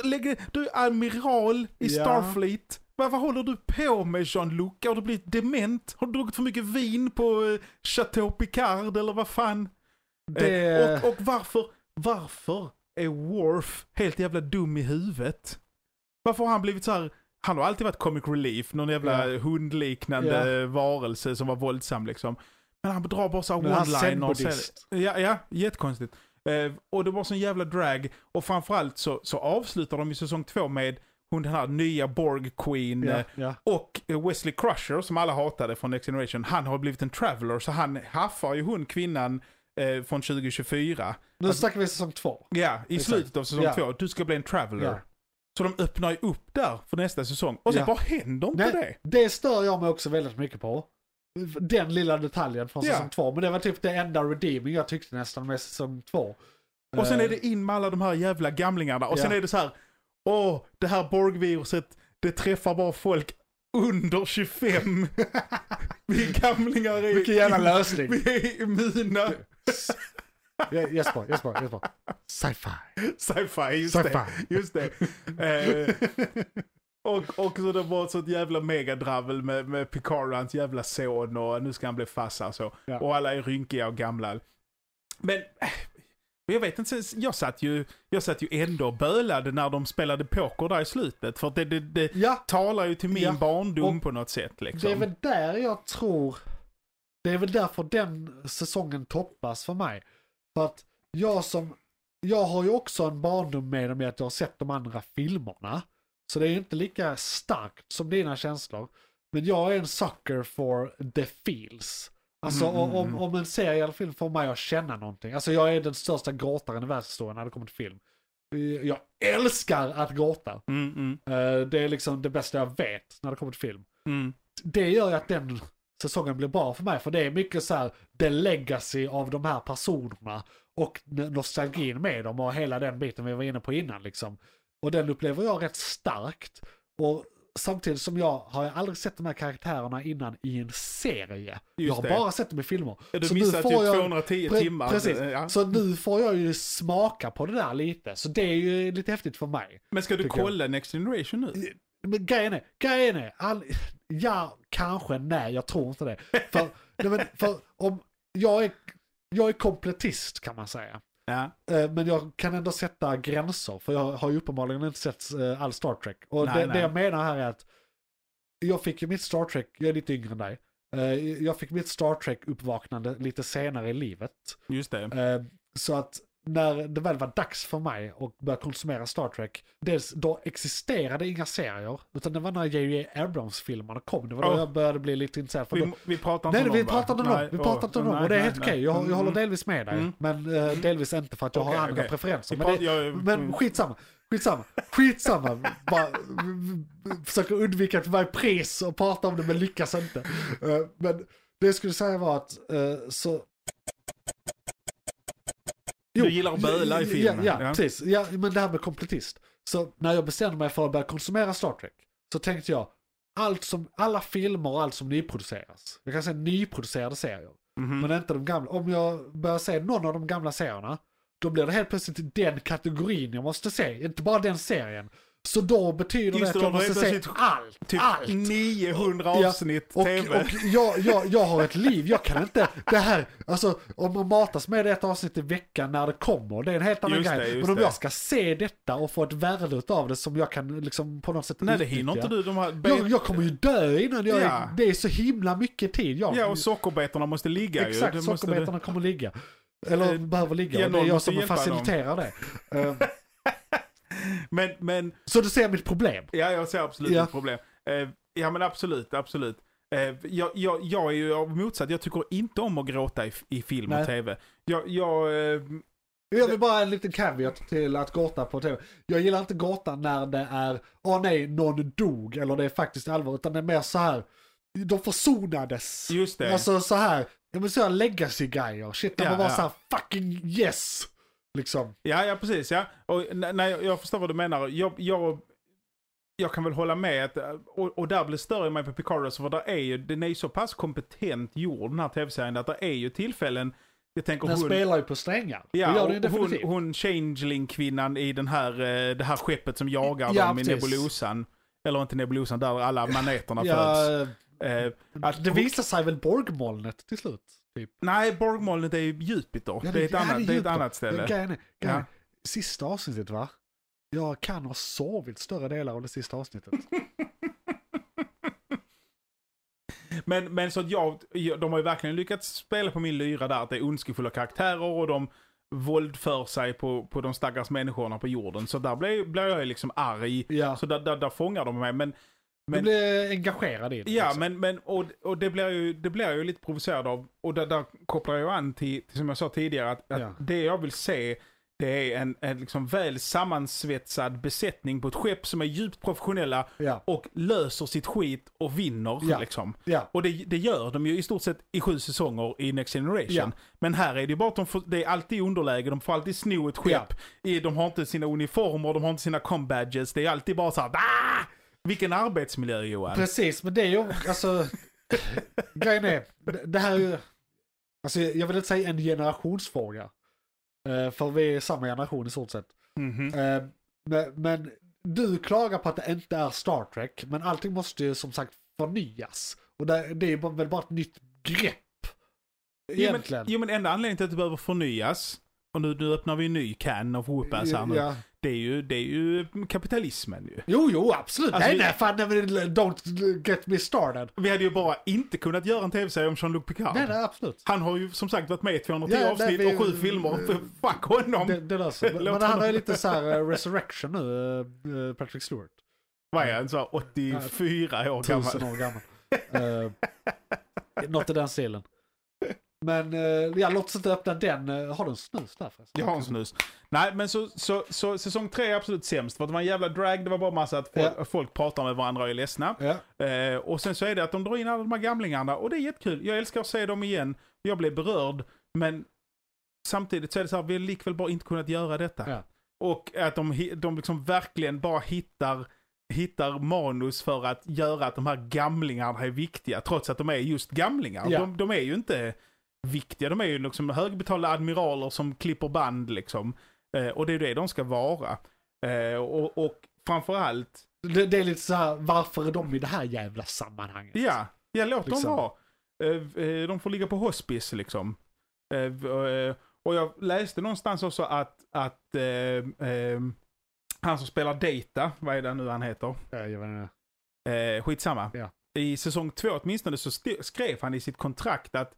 Lägg, du är amiral i Ja. Starfleet. Vad, vad håller du på med Jean-Luc? Har du blivit dement? Har du druckit för mycket vin på uh, Chateau Picard eller vad fan? Eh, Det... och, och varför, varför är Worf helt jävla dum i huvudet? Varför har han blivit så här? Han har alltid varit comic relief, någon jävla Ja. hundliknande varelse som var våldsam liksom. Men han drar bara så här Men han är one-liners. Ja, ja, jättekonstigt. Eh, och det var sån jävla drag. Och framförallt så, så avslutar de i säsong två med hon den här nya Borg Queen. Eh, ja. och Wesley Crusher, som alla hatade från Next Generation, han har blivit en traveler. Så han haffar ju hon kvinnan eh, från 2024. Nu snackar vi säsong två. Ja, i Exakt. slutet av säsong Ja. två. Du ska bli en traveler. Så de öppnar ju upp där för nästa säsong. Och sen bara händer inte det. det stör jag mig också väldigt mycket på. Den lilla detaljen från Ja. säsong två. Men det var typ det enda redeeming jag tyckte nästan med säsong två. Och sen Eh, är det in med alla de här jävla gamlingarna. Och sen Ja. är det så här, åh, det här Borg-viruset, det träffar bara folk under 25. Vi är gamlingar i... Vilken jävla lösning. Vi är immuna. Je- Jesper, Jesper, Jesper. Sci-fi. Sci-fi, just Sci-fi. det. Just det. Eh, och, och så det var ett sånt jävla megadravel med, med Picard och hans jävla son och nu ska han bli farsa och så. Ja. Och alla är rynkiga och gamla. Men eh, jag vet inte, jag satt ju, jag satt ju ändå och bölade när de spelade poker där i slutet. För det, det, det Ja, talar ju till min Ja. barndom Och på något sätt liksom. det är väl där jag tror... Det är väl därför den säsongen toppas för mig. För att jag som... Jag har ju också en barndom med dem i att jag har sett de andra filmerna. Så det är inte lika starkt som dina känslor. Men jag är en sucker for the feels. Alltså Mm, mm, om, mm. om en serie eller film får mig att känna någonting. Alltså jag är den största gråtaren i världshistorien när det kommer till film. Jag älskar att gråta. Mm, mm, Eh, Det är liksom det bästa jag vet när det kommer till film. mm. Det gör ju att den säsongen blir bra för mig. För det är mycket så här, the legacy av de här personerna. Och nostalgin med dem och hela den biten vi var inne på innan liksom. Och den upplever jag rätt starkt. Och samtidigt som jag har jag aldrig sett de här karaktärerna innan i en serie. jag Just har det. bara sett dem i filmer. Ja, Du Så nu missade får typ jag- 210 Pre- timmar. Precis. Ja. Så nu får jag ju smaka på det där lite. Så det är ju lite häftigt för mig. Men ska du tycker jag. kolla Next Generation nu? Men grejen är, grejen är, all, ja, kanske, nej, jag tror inte det. För, nej, men, för om, jag är, jag är kompletist kan man säga. Ja. Eh, Men jag kan ändå sätta gränser, för jag har ju uppenbarligen inte sett eh, all Star Trek. Och Nej, det, nej. det jag menar här är att jag fick ju mitt Star Trek, jag är lite yngre än dig. Eh, Jag fick mitt Star Trek-uppvaknande lite senare i livet. Just det. Så att när det väl var dags för mig att börja konsumera Star Trek, dels då existerade inga serier, utan det var när J.J. Abrams-filmerna kom. Det var då Oh. jag började bli lite intresserad. För Vi, då, vi pratar inte nej, om vi dem, va? pratar inte om dem. Vi pratar inte om dem. Och det är helt okej. Jag, jag håller Mm. delvis med dig. Mm. Men eh, delvis inte för att jag Okej, har andra okej. preferenser. Vi Men, det, jag- men mm. skitsamma. Skitsamma. Skitsamma. Bara försöker undvika till varje pris och prata om det men lyckas inte. Eh, Men det jag skulle säga var att eh, så... Du gillar att böla i ja, filmen. Ja, Ja. precis. Ja, men det här med kompletist. Så när jag bestämde mig för att börja konsumera Star Trek så tänkte jag allt som, alla filmer och allt som nyproduceras. Jag kan säga nyproducerade serier. Mhm. Men inte de gamla. Om jag börjar se någon av de gamla serierna, då blir det helt plötsligt den kategorin jag måste se. Inte bara den serien. Så då betyder Just det det, att jag måste det se allt. Typ allt. 900 Ja, avsnitt Och, tv. och jag, jag, jag har ett liv, jag kan inte, det här, alltså om man matas med ett avsnitt i veckan när det kommer, det är en helt annan Just det, grej. just Men om det. jag ska se detta och få ett värde av det som jag kan liksom på något sätt Nej, det hinner inte du. De här Jag, jag kommer ju dö innan jag, Ja. det är så himla mycket tid. Jag, Ja, och sockerbetorna måste ligga Exakt, ju. Det sockerbetorna kommer ligga. Eller Eh, behöver ligga. ja, och det är jag som faciliterar det. Men, men, så du ser mitt problem. ja jag ser absolut Ja. ett problem. Eh, ja men absolut, absolut. Eh, jag, jag, jag är ju av motsatt, jag tycker inte om att gråta i, i film Nej. och tv. Jag, jag, eh, Jag vill bara en liten caveat till att gråta på tv. Jag gillar inte gråta när det är, åh nej, någon dog eller det är faktiskt allvar. Utan det är mer så här, de försonades. just det. Alltså så här, jag vill säga legacy-grejer. Shit, när Ja, man var ja. så här, fucking yes. Liksom. Ja, ja precis. Ja. Och, nej, jag förstår vad du menar. Jag, jag, jag kan väl hålla med. Att, och, och där blir större mig på Picard, alltså, för där är ju, den är ju så pass kompetent gjord den här tv-serien att det är ju tillfällen, jag tänker Den hon, spelar ju på strängar. ja, den och hon, hon changeling-kvinnan i den här, eh, det här skeppet som jagar Ja, dem i. Nebulosan. Eller inte Nebulosan, där alla maneterna föds. ja, Eh, att det hon- visar sig väl Borgmolnet till slut. Typ. Nej, Borgmolnet är ju Jupiter. Ja, det, är ett annat, det är ett Jupiter. annat ställe. Grejen är, grejen är, sista avsnittet va? Jag kan ha sovit större delar av det sista avsnittet. Men, men så att jag, de har ju verkligen lyckats spela på min lyra där, att det är ondskefulla karaktärer och de våldför sig på, på de stackars människorna på jorden. Så där blir, blir jag liksom arg. Ja, Så där, där, där fångar de mig. Men, du men, blir engagerad i det. ja, liksom. men, men och, och det blir ju, det blir jag ju lite provocerad av. Och där, där kopplar jag an till, till som jag sa tidigare, att, att Ja. det jag vill se, Det är en, en liksom väl sammansvetsad besättning på ett skepp som är djupt professionella Ja, och löser sitt skit och vinner. Ja. Liksom. ja, Och det, det gör de ju i stort sett i sju säsonger i Next Generation. Men här är det ju bara att de får, det är alltid underläge, de får alltid sno ett skepp. I, de har inte sina uniformer, de har inte sina com-badges. Det är alltid bara så här, ah! Vilken arbetsmiljö Johan. precis. Men det är ju, alltså, grejen är, det- här är ju, alltså jag vill inte säga en generationsfråga. Eh, För vi är samma generation i stort sett. Mhm. Eh, Men, men du klagar på att det inte är Star Trek, men allting måste ju som sagt förnyas. Och det, det är väl bara ett nytt grepp. Jo men, Egentligen. jo men enda anledningen till att det behöver förnyas, och nu, nu öppnar vi en ny can of whoopass här nu. ja. Det, är ju, det är ju kapitalismen ju. Jo, jo, absolut. Alltså, nej, vi- nej, fan, nej, men don't get me started. Vi hade ju bara inte kunnat göra en tv-serie om Jean-Luc Picard. Nej, nej, absolut. Han har ju som sagt varit med i 210 Ja, nej, avsnitt vi- och sju filmer. Fuck honom! Det, det löser Men Låt han har ju lite så här eh, resurrection nu, eh, Patrick Stewart. Vad är han? Så här 84 år gammal. Tusen år gammal. uh, något i den stilen. Men uh, ja, låt oss inte öppna den. Uh, har du en snus där förresten? Jag har en snus. Nej, men så, så, så säsong tre är absolut sämst. För att det var en jävla drag, det var bara massa att folk, Ja. folk pratar med varandra och är ledsna. Ja, Eh, och sen så är det att de drar in alla de här gamlingarna och det är jättekul. Jag älskar att se dem igen. Jag blev berörd, men samtidigt så är det så här, vi har likväl bara inte kunnat göra detta. Ja. Och att de, de liksom verkligen bara hittar, hittar manus för att göra att de här gamlingarna är viktiga, trots att de är just gamlingar. Ja. De, de är ju inte viktiga, de är ju liksom högbetalda admiraler som klipper band liksom. Eh, och det är det de ska vara. Eh, och, och framförallt, det, det är lite så här, varför är de i det här jävla sammanhanget? Ja, ja låt Liksom. dem vara. Eh, eh, De får ligga på hospice liksom. Eh, eh, Och jag läste någonstans också att, att han som spelar Data, vad är det nu han heter? Ja, jag vet inte. Eh, skitsamma. Ja. I säsong två åtminstone så skrev han i sitt kontrakt att,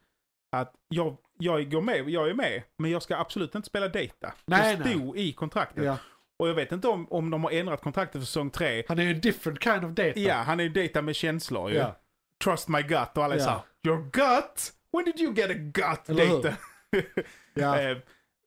att jag, jag går med, jag är med, men jag ska absolut inte spela Data. Nej, det nej. stod i kontraktet. Ja. Och jag vet inte om, om de har ändrat kontraktet för säsong tre. Han är ju en different kind of data. Ja, han är ju Data med känslor ju. Ja. Trust my gut och alla är Ja. såhär, your gut? When did you get a gut Eller data? Ja.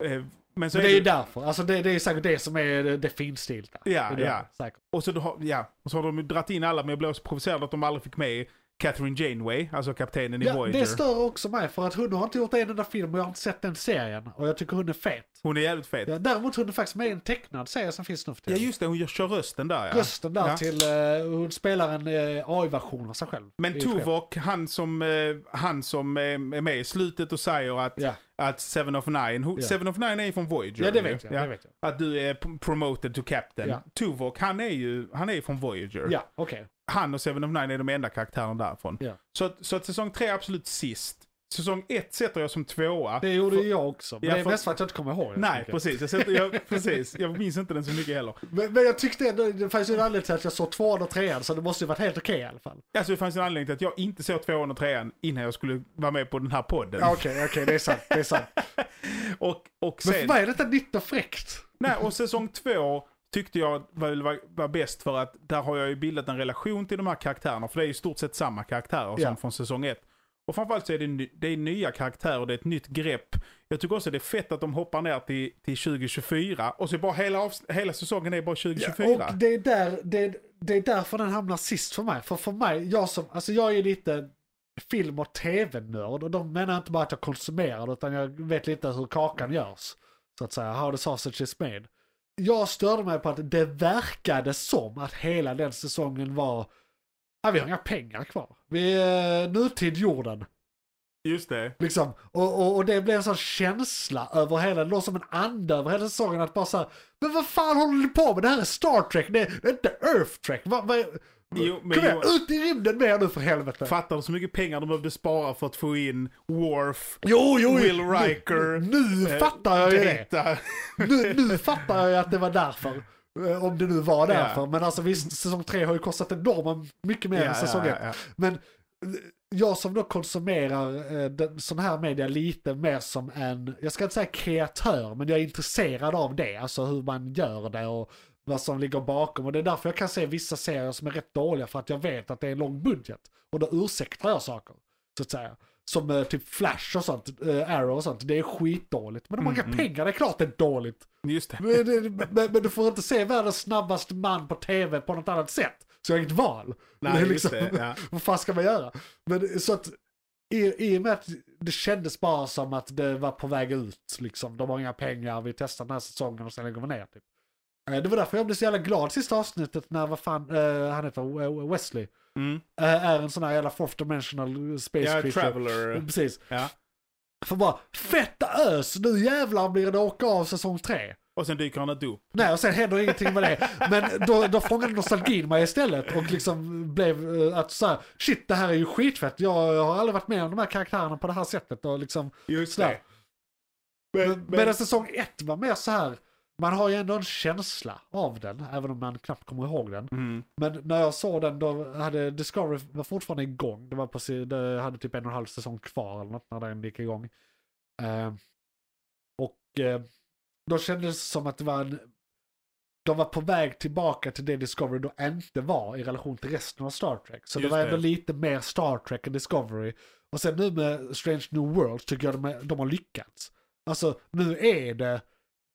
Eh, eh, men så Men är det är ju det, därför. Alltså det, det är säkert det som är det, det finstilta. Ja, Det ja. Säkert. och så, har- ja, och så har de ju dratt in alla, men jag blev så provocerad att de aldrig fick med Catherine Janeway, alltså kaptenen i Ja, Voyager. det stör också mig för att hon har inte gjort en enda film och jag har inte sett den serien. Och jag tycker hon är fet. Hon är jävligt fet. Ja, Ja, däremot hon är faktiskt med i en tecknad serie som finns nu för tiden. just det, hon gör, kör rösten där ja. Rösten där Ja. till, eh, hon spelar en uh, AI-version av sig själv. Men i. Tuvok, han som, eh, han som eh, är med i slutet och säger att, Ja. att Seven of Nine, Ja. Seven of Nine är ju från Voyager. ja, det vet jag. Ja. Det vet jag. Att du är promoted to captain. Ja. Tuvok, han är ju han är från Voyager. Ja, okej. Han och Seven of Nine är de enda karaktärerna därifrån. Ja. Så, att- så att säsong tre är absolut sist. Säsong ett sätter jag som tvåa. Det gjorde För- jag också. Men Ja, det är mest för att jag inte kommer ihåg Nej, precis. Jag, sätter, jag, precis. Jag minns inte den så mycket heller. Men, men jag tyckte ändå, det fanns ju en anledning till att jag såg tvåan och trean så det måste ju varit helt okej i alla fall. Alltså det fanns en anledning till att jag inte såg tvåan och trean innan jag skulle vara med på den här podden. Okej, okej, det är sant. Det är sant. Och, och Men sen... för mig är detta nytt och fräckt. Nej, och säsong två tyckte jag var, var, var bäst för att där har jag ju bildat en relation till de här karaktärerna. För det är i stort sett samma karaktärer Ja. som från säsong ett. Och framförallt så är det, det är nya karaktärer, det är ett nytt grepp. Jag tycker också det är fett att de hoppar ner till, till 2024 och så är bara hela, hela säsongen är bara 2024. Och det är, där, det, det är därför den hamnar sist för mig. För för mig, jag som, alltså jag är lite film och tv-nörd och de menar inte bara att jag konsumerar utan jag vet lite hur kakan görs. Så att säga, how the sausage is made. Jag störde mig på att det verkade som att hela den säsongen var, ja vi har inga pengar kvar. Vi är nutid jorden. Just det. Liksom. Och, och, och det blev en sån känsla över hela, det låg som en ande över hela säsongen att bara såhär, men vad fan håller ni på med? Det här är Star Trek, det är, det är inte Earth Trek. Va, va, Jo, men Kom igen, ut i rymden med er nu för helvete. Fattar du så mycket pengar de behövde spara för att få in Worf, jo, jo, Will nu- Riker, Nu, eh, fattar jag ju det. Nu, nu fattar jag att det var därför. Eh, Om det nu var Ja. därför. Men alltså visst, säsong tre har ju kostat enorma mycket mer än säsong ett. ja. Men eh, jag som då konsumerar eh, den, sån här media lite mer som en, jag ska inte säga kreatör, men jag är intresserad av det. Alltså hur man gör det och vad som ligger bakom. Och det är därför jag kan se vissa serier som är rätt dåliga för att jag vet att det är en lång budget. Och då ursäktar jag saker, så att säga. som eh, typ Flash och sånt, eh, Arrow och sånt, det är skitdåligt. Men de har Mm, inga mm. pengar, det är klart det är dåligt. Just det. Men, men, men du får inte se världens snabbaste man på tv på något annat sätt. Så jag har inget val. Nej, just det. Ja. Vad fan ska man göra? Men så att i, i och med att det kändes bara som att det var på väg ut liksom. De har inga pengar, vi testar den här säsongen och sen lägger vi ner typ. Eh, Det var därför jag blev så jävla glad sista avsnittet när vad fan, eh, han heter Wesley. Mm. eh, är en sån här jävla fourth dimensional space Ja, creature. Traveler. Precis. Ja. För bara, fetta ös, nu jävlar blir det åka av säsong tre. Och sen dyker han inte upp. Nej, och sen händer ingenting med det. Men då, då fångade nostalgin mig istället och liksom blev att så här, shit det här är ju skitfett. Jag har aldrig varit med om de här karaktärerna på det här sättet och liksom Just sådär. Men, Men, Medan säsong ett var mer så här, man har ju ändå en känsla av den, även om man knappt kommer ihåg den. Mm. Men när jag såg den då hade Discovery var fortfarande igång. Det var på, si- det hade typ en och en halv säsong kvar eller något när den gick igång. Eh, och eh, då kändes det som att det var en, de var på väg tillbaka till det Discovery då inte var i relation till resten av Star Trek. Så det Just var ändå det. lite mer Star Trek än Discovery. Och sen nu med Strange New World tycker jag de, de har lyckats. Alltså nu är det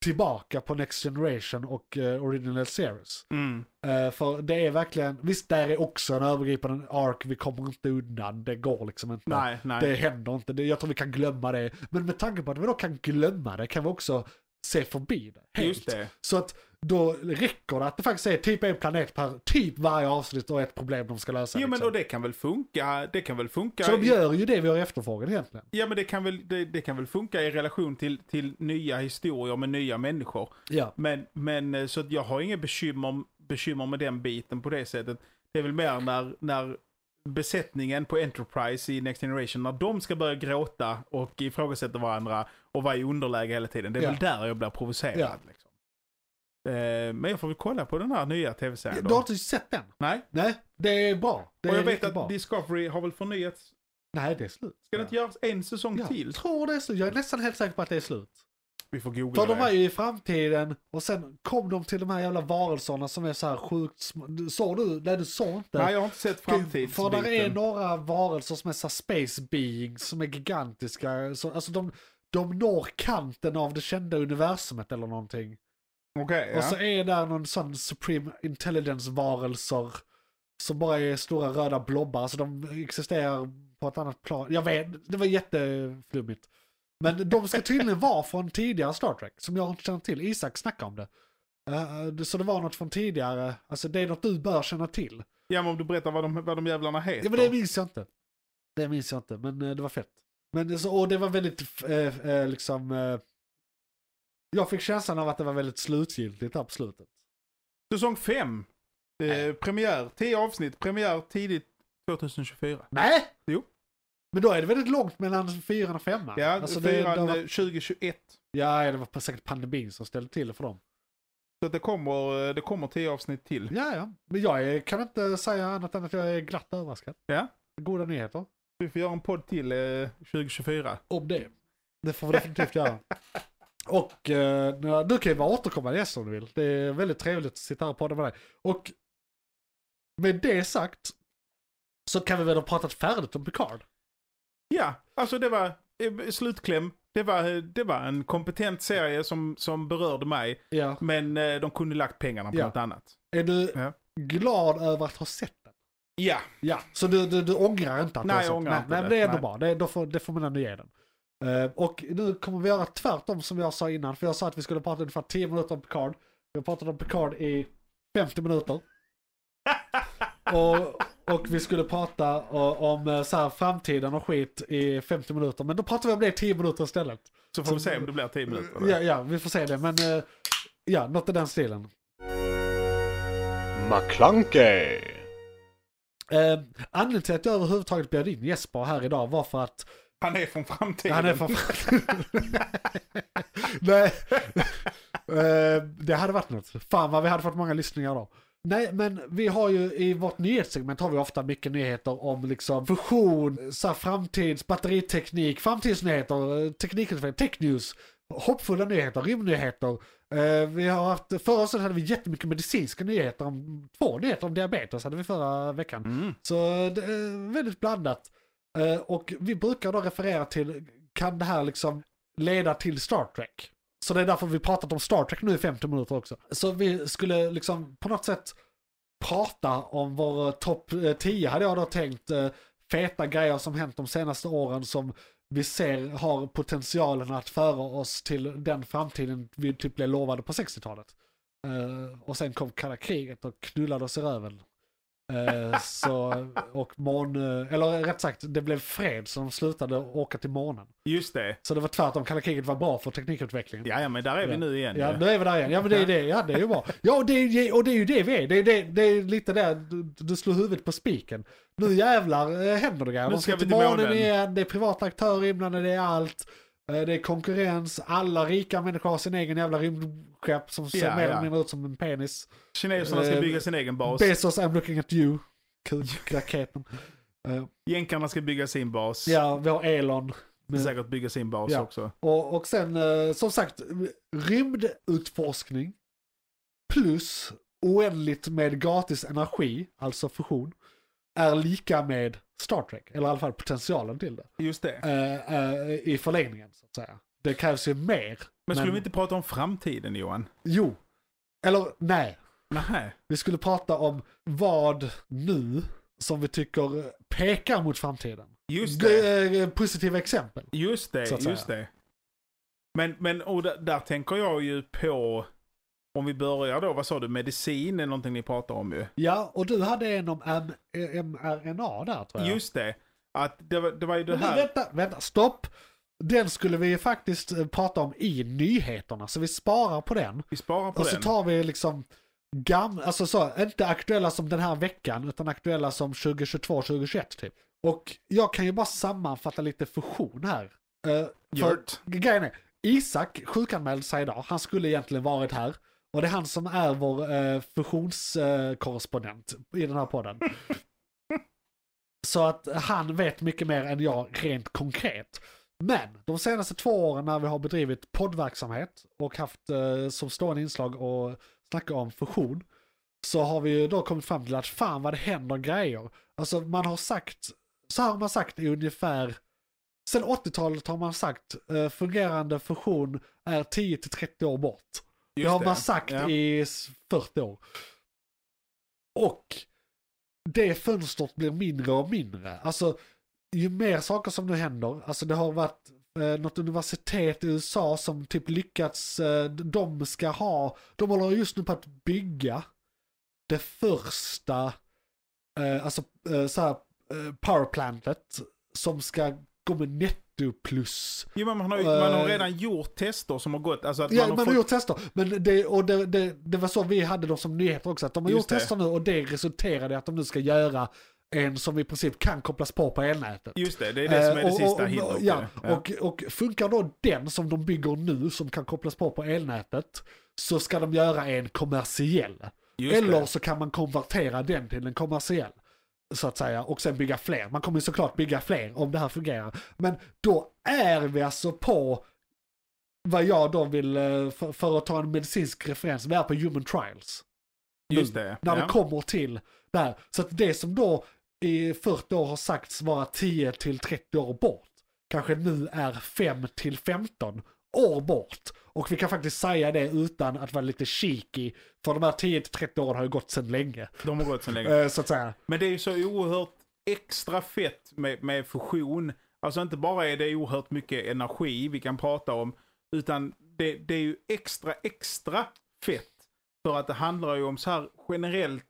tillbaka på Next Generation och eh, Original Series. Mm. Eh, för det är verkligen, visst där är också en övergripande ark, vi kommer inte undan, det går liksom inte. Nej, nej. Det händer inte, det, jag tror vi kan glömma det. Men med tanke på att vi då kan glömma det kan vi också se förbi det. Helt. Just det. Så att då räcker det att det faktiskt är typ en planet per typ varje avsnitt och ett problem de ska lösa. Jo men liksom. och det kan väl funka. Det kan väl funka. Så de gör ju det vi har efterfrågat egentligen. Ja men det kan väl, det, det kan väl funka i relation till, till nya historier med nya människor. Ja. Men, men eh, så jag har inga bekymmer, bekymmer med den biten på det sättet. Det är väl mer när, när besättningen på Enterprise i Next Generation, när de ska börja gråta och ifrågasätta varandra och vara i underläge hela tiden. Det är Ja. väl där jag blir provocerad. Ja. Liksom. Eh, men jag får väl kolla på den här nya tv-serien Du har inte sett den? Nej, Nej, det är bra. Det och jag vet att bra. Discovery har väl förnyats. Nej, det är slut. Ska det inte göras en säsong Jag till? tror det är slut. Jag är nästan helt säker på att det är slut. Vi får googla För de det. var ju i framtiden och sen kom de till de här jävla varelserna som är så här sjukt små. Såg du? Nej, du såg inte. Nej, jag har inte sett För framtidsbiten. där är några varelser som är så här space beings som är gigantiska. Så, alltså de, de når kanten av det kända universumet eller någonting. Okej, ja. Och så är där någon sån supreme intelligence varelser. Som bara är stora röda blobbar. Alltså de existerar på ett annat plan. Jag vet, det var jätteflummigt. Men de ska tydligen vara från tidigare Star Trek. Som jag inte känner till. Isak snackade om det. Eh, det- så det var något från tidigare. Alltså det är något du bör känna till. Ja, men om du berättar vad de, vad de jävlarna heter. Ja men det minns jag inte. Det minns jag inte, men eh, det var fett. Men så, och det var väldigt, eh, eh, liksom, eh, jag fick känslan av att det var väldigt slutgiltigt där på slutet. Säsong 5. Eh, Nej. premiär, 10 avsnitt, premiär tidigt 2024. Nej! Jo. Men då är det väldigt långt mellan fyran och femman. Ja, Alltså, fyran det eh, var, 2021. ja, det var på säkert pandemin som ställde till det för dem. Så det kommer, eh, det kommer 10 avsnitt till. Ja, ja. Men jag är, kan inte säga annat än att jag är glatt överraskad. Ja. Goda nyheter. Vi får göra en podd till eh, 2024. Om det. Det får vi definitivt göra. Och eh, du kan ju vara återkommande gäst om du vill. Det är väldigt trevligt att sitta här och podda med dig. Och med det sagt så kan vi väl ha pratat färdigt om Picard. Ja, alltså det var slutkläm. Det var, det var en kompetent serie som, som berörde mig. Ja. Men eh, de kunde lagt pengarna på Ja. något annat. Är du Ja. glad över att ha sett den? Ja, Ja. Så du, du, du ångrar inte att Nej, du har sett ångrar nej, inte nej, det. men det är ändå Nej. bra. Det, då får, det får man ändå ge den. Eh, och nu kommer vi göra tvärtom som jag sa innan. För jag sa att vi skulle prata ungefär 10 minuter om Picard. Vi har pratat om Picard i 50 minuter. och, och vi skulle prata om eh, så här, framtiden och skit i 50 minuter. Men då pratar vi om det i 10 minuter istället. så får vi se om det blir 10 minuter. Ja, ja, vi får se det. Men eh, ja, något i den stilen. McClunkey. Eh, anledningen till att jag överhuvudtaget bjöd in Jesper här idag var för att Han är från framtiden. Han är från... Nej. Eh, det hade varit något. Fan vad vi hade fått många lyssningar då. Nej, men vi har ju i vårt nyhetssegment har vi ofta mycket nyheter om liksom fusion, så här, framtids, batteriteknik, framtidsnyheter, eh, teknikutveckling, tech news, hoppfulla nyheter, rymdnyheter. Eh, vi har haft, förra året hade vi jättemycket medicinska nyheter, om, två nyheter om diabetes hade vi förra veckan. Mm. Så det är väldigt blandat. Eh, och vi brukar då referera till, kan det här liksom leda till Star Trek? Så det är därför vi pratat om Star Trek nu i 50 minuter också. Så vi skulle liksom på något sätt prata om vår eh, topp eh, 10 hade jag då tänkt. Eh, feta grejer som hänt de senaste åren som vi ser har potentialen att föra oss till den framtiden vi typ blev lovade på 60-talet. Och sen kom kalla kriget och knullade oss i röven. Eh, så, och mån, eh, eller rätt sagt, det blev fred så de slutade åka till månen. Just det. Så det var tvärtom, kalla kriget var bra för teknikutvecklingen. Ja, ja men där är vi Ja. nu igen. Ja, ju. nu är vi där igen. Ja, men det är det. Ja, det är ju bra. Ja, och det är, och det är ju det vi är. Det är, det, det är lite där du, du slår huvudet på spiken. Nu jävlar eh, händer det grejer. Nu De ska ska vi till månen. igen, det är privata aktörer inblandade, det är allt. Eh, Det är konkurrens, alla rika människor har sin egen jävla rymdskepp som ser Ja, mer ja. eller mindre ut som en penis. Kineserna ska Eh, bygga sin egen bas. Bezos, I'm looking at you. Kukraketen. Uh, Jänkarna ska bygga sin bas. ja, vi har Elon. med- Säkert bygga sin bas Ja. också. Och, och sen eh, som sagt rymdutforskning plus oändligt med gratis energi, alltså fusion, är lika med Star Trek. Eller i alla fall potentialen till det. Just det. eh, eh, I förlängningen så att säga. Det krävs ju mer. Men skulle vi inte prata om framtiden Johan? Jo. Eller nej. Nej. Vi skulle prata om vad nu som vi tycker pekar mot framtiden. Just det. G- eh, Positiva exempel. Just det, just det. Men, men och där, där tänker jag ju på, om vi börjar då, vad sa du, medicin är någonting ni pratar om ju. Ja, och du hade en om M- mRNA där tror jag. Just det. Att det var, det var ju det Men här. vänta, vänta, stopp. Den skulle vi faktiskt eh, prata om i nyheterna, så vi sparar på den. Vi sparar på och så den. tar vi liksom gamla, alltså så, inte aktuella som den här veckan, utan aktuella som 2022-2021 typ. Och jag kan ju bara sammanfatta lite fusion här. Uh, för Gjort. grejen är, Isak sjukanmälde sig idag, han skulle egentligen varit här. Och det är han som är vår uh, fusionskorrespondent i den här podden. Så att han vet mycket mer än jag rent konkret. Men de senaste två åren när vi har bedrivit poddverksamhet och haft eh, som stående inslag och snacka om fusion. Så har vi ju då kommit fram till att fan vad det händer grejer. Alltså man har sagt, så här har man sagt i ungefär, sen 80-talet har man sagt eh, fungerande fusion är 10-30 år bort. Det har man sagt Ja. i s- 40 år. Och det fönstret blir mindre och mindre. Alltså, ju mer saker som nu händer, alltså det har varit eh, något universitet i USA som typ lyckats, eh, de ska ha, de håller just nu på att bygga det första, eh, alltså eh, så här, eh, powerplantet som ska gå med netto plus. Jo, men man har, ju, man har Eh, redan gjort tester som har gått. Alltså att Ja, man man har har fått... gjort tester. Men det, och det, det, det var så vi hade dem som nyheter också. Att de har Just gjort det. tester nu och det resulterade i att de nu ska göra en som i princip kan kopplas på på elnätet. Just det, det är det som är det Eh, sista och, hindret. Ja, ju. Och, och funkar då den som de bygger nu som kan kopplas på på elnätet så ska de göra en kommersiell. Just Eller det. så kan man konvertera den till en kommersiell. Så att säga. Och sen bygga fler. Man kommer såklart bygga fler om det här fungerar. Men då är vi alltså på vad jag då vill, eh, för, för att ta en medicinsk referens, vi är på human trials. nu, Just det. När ja. det kommer till det här. Så att det som då i 40 år har sagts vara 10 till 30 år bort, kanske nu är 5 till 15 år bort. Och vi kan faktiskt säga det utan att vara lite cheeky, för de här 10 till 30 åren har ju gått sedan länge. De har gått så länge. Eh, Så att säga. Men det är ju så oerhört extra fett med, med fusion. Alltså inte bara är det oerhört mycket energi vi kan prata om, utan det, det är ju extra, extra fett. För att det handlar ju om så här generellt,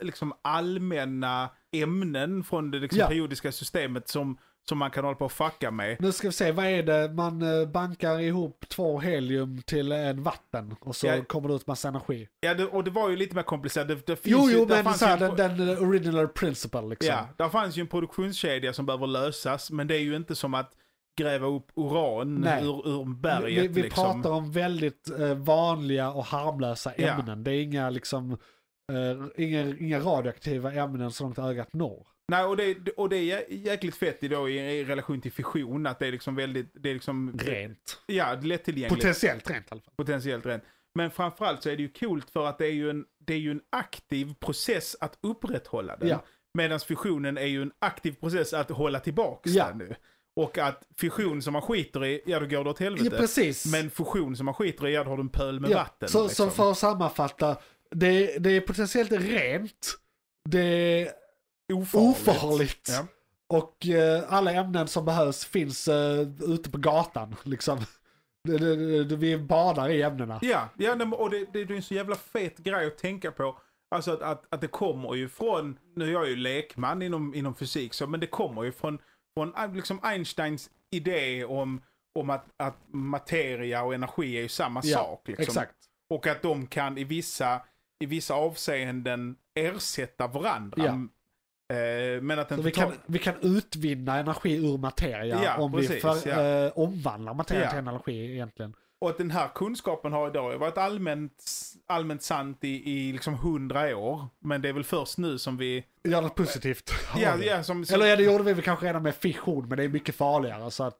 liksom allmänna ämnen från det liksom Ja. periodiska systemet som, som man kan hålla på och fucka med. Nu ska vi se, vad är det? Man eh, bankar ihop två helium till en vatten och så Ja. kommer det ut massa energi. Ja, det, och det var ju lite mer komplicerat. Det, det Jo, ju, jo, där men så här, ju en- den, den eh, original principle liksom. Ja, där fanns ju en produktionskedja som behöver lösas, men det är ju inte som att gräva upp uran Nej. ur, ur berget. vi vi liksom. pratar om väldigt eh, vanliga och harmlösa Ja. ämnen. Det är inga, liksom, eh, inga, inga radioaktiva ämnen så långt ögat når. Nej, och det, och det är jä- jäkligt fett då i, i relation till fission, att det är liksom väldigt, det är liksom... Rent. Ja, lättillgängligt. Potentiellt rent i alla fall. potentiellt rent. Men framförallt så är det ju coolt för att det är ju en, det är ju en aktiv process att upprätthålla den. Ja. Medan fissionen är ju en aktiv process att hålla tillbaks Ja. den nu. Och att fission som man skiter i, ja då går det åt Ja, helvete. precis. Men fusion som man skiter i, ja då har du en pöl med ja, vatten. så, liksom. så för att sammanfatta, det, det är potentiellt rent, det är Ofarligt. ofarligt. Ja. Och eh, alla ämnen som behövs finns eh, ute på gatan. Liksom. Vi badar i ämnena. Ja, ja och det, det är en så jävla fet grej att tänka på. Alltså att, att, att det kommer ju från, nu är jag ju lekman inom, inom fysik, så, men det kommer ju från, från äh, liksom Einsteins idé om, om att, att materia och energi är ju samma Ja, sak. Liksom. Exakt. Och att de kan i vissa, i vissa avseenden ersätta varandra. Ja. Eh, men att den vi, kan, vi kan utvinna energi ur materia Ja, om vi precis, för, ja. eh, omvandlar materia Ja. till energi egentligen. Och att den här kunskapen har idag varit allmänt, allmänt sant i, i liksom hundra år. Men det är väl först nu som vi... Gör något positivt. Ja, ja, som, som, Eller ja, det gjorde vi väl kanske redan med fission, men det är mycket farligare. Så att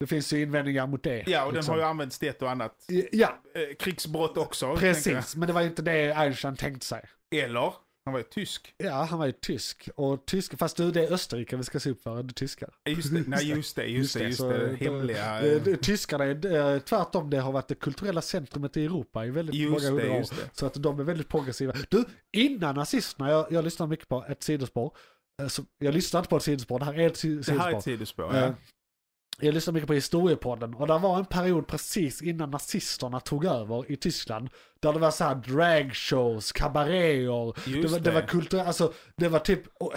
det finns ju invändningar mot det. ja och den liksom. har ju använts till ett och annat Ja, eh, krigsbrott också. precis. Men det var ju inte det Einstein tänkte sig. Eller, han var ju tysk. Ja, han var ju tysk. Och tysk, fast du, det är Österrike vi ska se upp för, du tyskar. Just det, nej just det, just det, just det, då- hemliga. eh, eh, det- Tyskarna är eh, tvärtom, det har varit det kulturella centrumet i Europa i väldigt Just många hundra år. just. Så att de är väldigt progressiva. Du, innan nazisterna, jag, jag lyssnar mycket på ett sidospår. Eh, Så, jag lyssnar inte på ett sidospår, det här är ett si- Det här är sidospår. ett sidospår, Eh, ja. Jag lyssnar mycket på historiepodden och där var en period precis innan nazisterna tog över i Tyskland. Där det var så här dragshows, kabaréer, det var, det var kultur, alltså det var typ oh,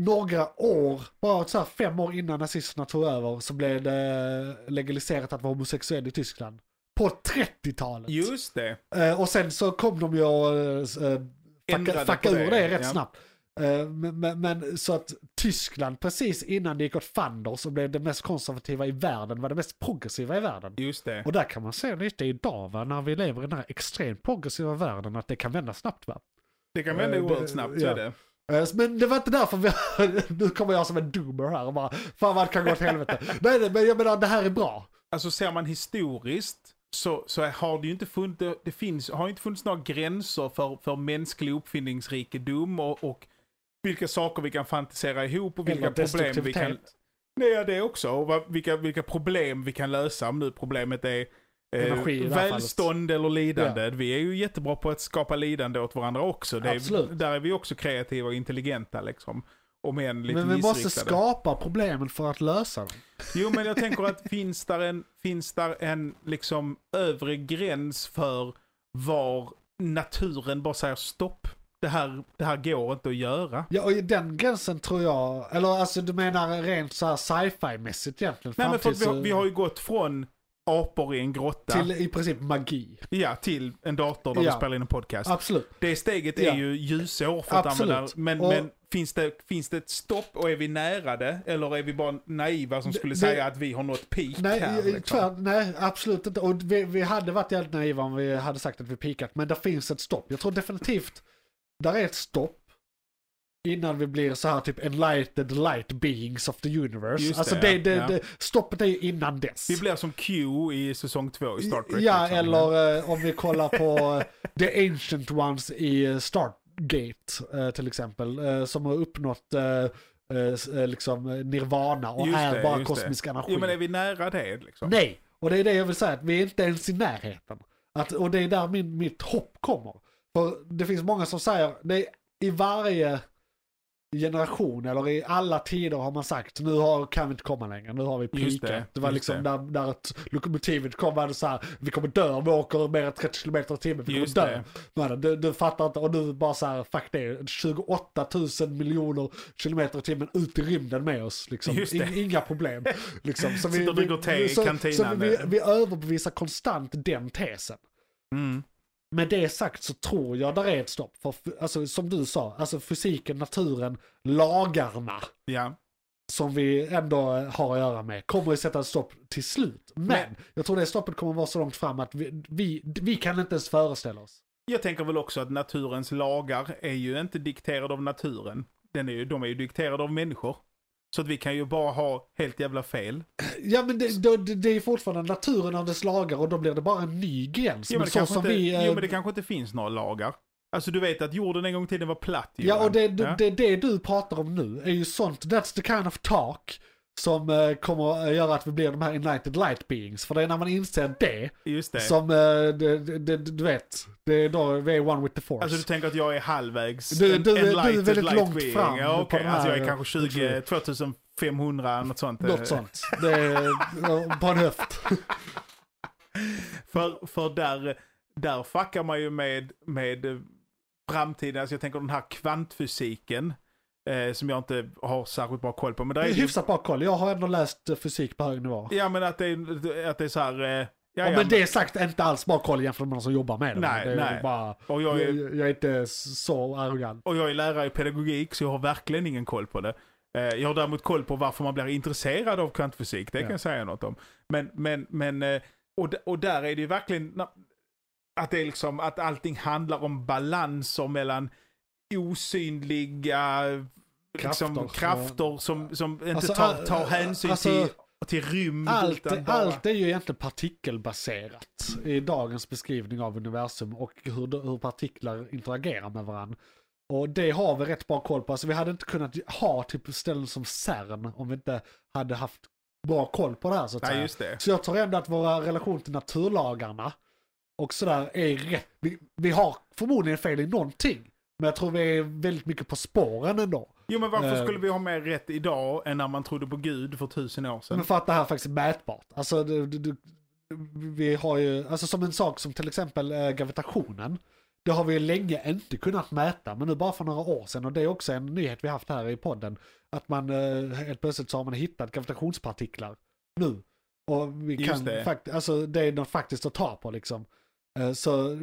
några år, bara så här fem år innan nazisterna tog över så blev det legaliserat att vara homosexuell i Tyskland. På 30-talet. Just det. Eh, och sen så kom de ju och uh, fucka, Ändrade fucka på ur det rätt ja. snabbt. Eh, men, men, men så att Tyskland precis innan det gick åt fanders så blev det mest konservativa i världen, var det mest progressiva i världen. Just det. Och där kan man se lite idag va, när vi lever i den här extremt progressiva världen, att det kan vända snabbt va. Det kan vända Eh, oerhört snabbt, så ja. är det. Eh, Men det var inte därför vi, nu kommer jag som en doomer här och bara, fan vad det kan gå åt helvete. nej, men jag menar det här är bra. Alltså ser man historiskt så, så har det ju inte funnits, det, det finns, har inte funnits några gränser för, för mänsklig uppfinningsrikedom och, och vilka saker vi kan fantisera ihop och vilka problem vi kan... Nej, det också. Och vad, vilka, vilka problem vi kan lösa om nu problemet är eh, Energi välstånd eller lidande. Vi är ju jättebra på att skapa lidande åt varandra också. Är, där är vi också kreativa och intelligenta liksom. Om än lite Men vi måste skapa problemen för att lösa dem. Jo, men jag tänker att finns där en, finns där en liksom övre gräns för var naturen bara säger stopp. Det här, det här går inte att göra. Ja, och i den gränsen tror jag, eller alltså du menar rent så här sci-fi-mässigt egentligen? Nej, men för vi, har, vi har ju gått från apor i en grotta Till i princip magi. ja, till en dator där Ja. vi spelar in en podcast. Absolut. Det steget Ja. är ju ljusår för att Absolut. använda. Men, Och- men finns, det, finns det ett stopp och är vi nära det? Eller är vi bara naiva som skulle det- säga att vi har nått peak Nej, här? Liksom? tvär, nej, absolut inte. Och vi, vi hade varit jävligt naiva om vi hade sagt att vi pikat. Men det finns ett stopp. Jag tror definitivt, där är ett stopp. Innan vi blir så här typ enlightened light beings of the universe. Just alltså det, det, det, Ja. det, stoppet är ju innan dess. Vi blir som Q i säsong två i Star Trek. Ja, liksom. eller eh, om vi kollar på eh, The Ancient Ones i eh, Stargate eh, till exempel. eh, som har uppnått eh, liksom nirvana och Just är bara kosmisk energi. Jo, men är vi nära det liksom? Nej, och det är det jag vill säga, att vi är inte ens i närheten. Att, och det är där min, mitt hopp kommer. För det finns många som säger, det i varje generation eller i alla tider har man sagt, nu har, kan vi inte komma längre, nu har vi pikat. det, Det, var liksom det. där ett lokomotivet kom, var det så här, vi kommer dö om vi åker mer än 30 km i timmen, vi kommer Just dö. det. Mannen, du, du fattar inte, och nu bara så här, fuck det, 28 000 miljoner kilometer i timmen ut i rymden med oss. Liksom. In, inga problem. Liksom. Så Sitter och dricker te i så. Så vi, vi överbevisar konstant den tesen. Mm. Med det sagt så tror jag där är ett stopp. För, alltså, som du sa, alltså fysiken, naturen, lagarna Ja. som vi ändå har att göra med kommer ju sätta ett stopp till slut. Men, Men- jag tror det stoppet kommer vara så långt fram att vi, vi, vi kan inte ens föreställa oss. Jag tänker väl också att naturens lagar är ju inte dikterade av naturen. Den är ju, de är ju dikterade av människor. Så att vi kan ju bara ha helt jävla fel. Ja men det, det, det är fortfarande naturen av dess lagar och då blir det bara en ny gräns. Jo men, men så inte, vi... eh, jo men det kanske inte finns några lagar. Alltså du vet att jorden en gång i tiden var platt Ja, Johan. och det, det, Ja. det, det du pratar om nu är ju sånt, that's the kind of talk som eh, kommer att göra att vi blir de här enlightened light beings. För det är när man inser det Just det. som, eh, det, det, du vet, det är då vi är one with the force. Alltså du tänker att jag är halvvägs Du- en- du du är väldigt light långt being. fram Ja, på okej. den Alltså jag här- är kanske 20, 2500, något sånt. Något sånt. Det är eh, på en höft. För, för där, där fuckar man ju med, med eh, framtiden, alltså jag tänker den här kvantfysiken. Eh, som jag inte har särskilt bra koll på. Men Det är är det ju, hyfsat bra koll. Jag har ändå läst eh, fysik på hög nivå. Ja men att det är, att det är så här... Eh, ja, Ja, men det är sagt inte alls bra koll jämfört med någon som jobbar med det. Nej, det är nej. Bara, och, jag jag, är, jag är inte så arrogant. och jag är lärare i pedagogik så jag har verkligen ingen koll på det. Eh, jag har däremot koll på varför man blir intresserad av kvantfysik. Det kan Ja. jag säga något om. Men, men, men eh, och, och där är det ju verkligen att det är liksom att allting handlar om balanser mellan osynliga liksom, Krafter. krafter som, som inte Alltså, tar, tar hänsyn alltså, till, till rymd. Allt, bara... allt är ju egentligen partikelbaserat i dagens beskrivning av universum och hur, hur partiklar interagerar med varandra. Och det har vi rätt bra koll på. Alltså vi hade inte kunnat ha typ ställen som CERN om vi inte hade haft bra koll på det här så att Nej, säga. just det. Så jag tror ändå att våra relation till naturlagarna och sådär är rätt. Vi, vi har förmodligen fel i någonting. Men jag tror vi är väldigt mycket på spåren ändå. Jo men varför Eh. skulle vi ha mer rätt idag än när man trodde på Gud för tusen år sedan? Men för att det här faktiskt är mätbart. Alltså, det, det, det, vi har ju, alltså som en sak som till exempel eh, gravitationen. Det har vi länge inte kunnat mäta, men nu bara för några år sedan, och det är också en nyhet vi haft här i podden, att man eh, helt plötsligt så har man hittat gravitationspartiklar nu. Och vi Just kan faktiskt, alltså det är något faktiskt att ta på liksom. Eh, så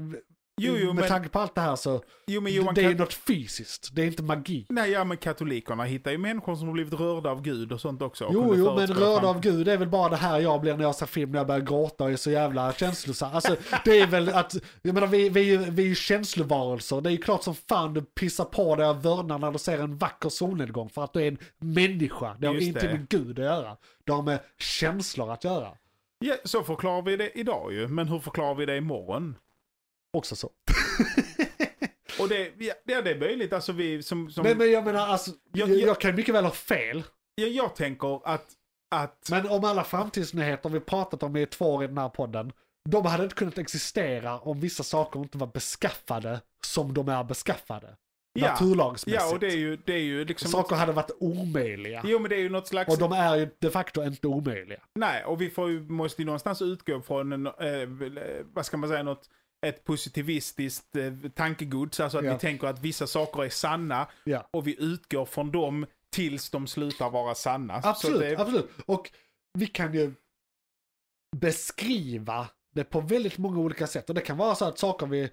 Jo, jo, med men- tanke på allt det här så, Jo men Johan, det är något fysiskt, det är inte magi. Nej, ja men katolikerna hittar ju människor som har blivit rörda av Gud och sånt också. Jo, jo, men förutspå rörd fram- av Gud är väl bara det här jag blir när jag ser film när jag börjar gråta och är så jävla känslosam. Alltså, det är väl att, jag menar vi, vi, vi är ju känslovarelser. Det är ju klart som fan du pissar på dig av vördnad när du ser en vacker solnedgång för att du är en människa. Det har Just inte det. med Gud att göra. Det har med känslor att göra. Ja, så förklarar vi det idag ju. Men hur förklarar vi det imorgon? Också så. Och det, ja, det är möjligt, alltså vi som... som Men, men jag menar alltså, Jag- jag, jag- jag kan mycket väl ha fel. ja, jag tänker att, att... Men om alla framtidsnyheter vi pratat om i två år i den här podden, de hade inte kunnat existera om vissa saker inte var beskaffade som de är beskaffade. ja, Naturlagsmässigt. ja, och det är ju, det är ju liksom... Saker hade varit omöjliga. Jo, men det är ju något slags... Och de är ju de facto inte omöjliga. Nej, och vi får ju, måste ju någonstans utgå från, en, eh, eh, vad ska man säga, något, ett positivistiskt eh, tankegods. Alltså att Ja. vi tänker att vissa saker är sanna Ja. och vi utgår från dem tills de slutar vara sanna. Absolut, det, absolut. Och vi kan ju beskriva det på väldigt många olika sätt. Och det kan vara så att saker vi,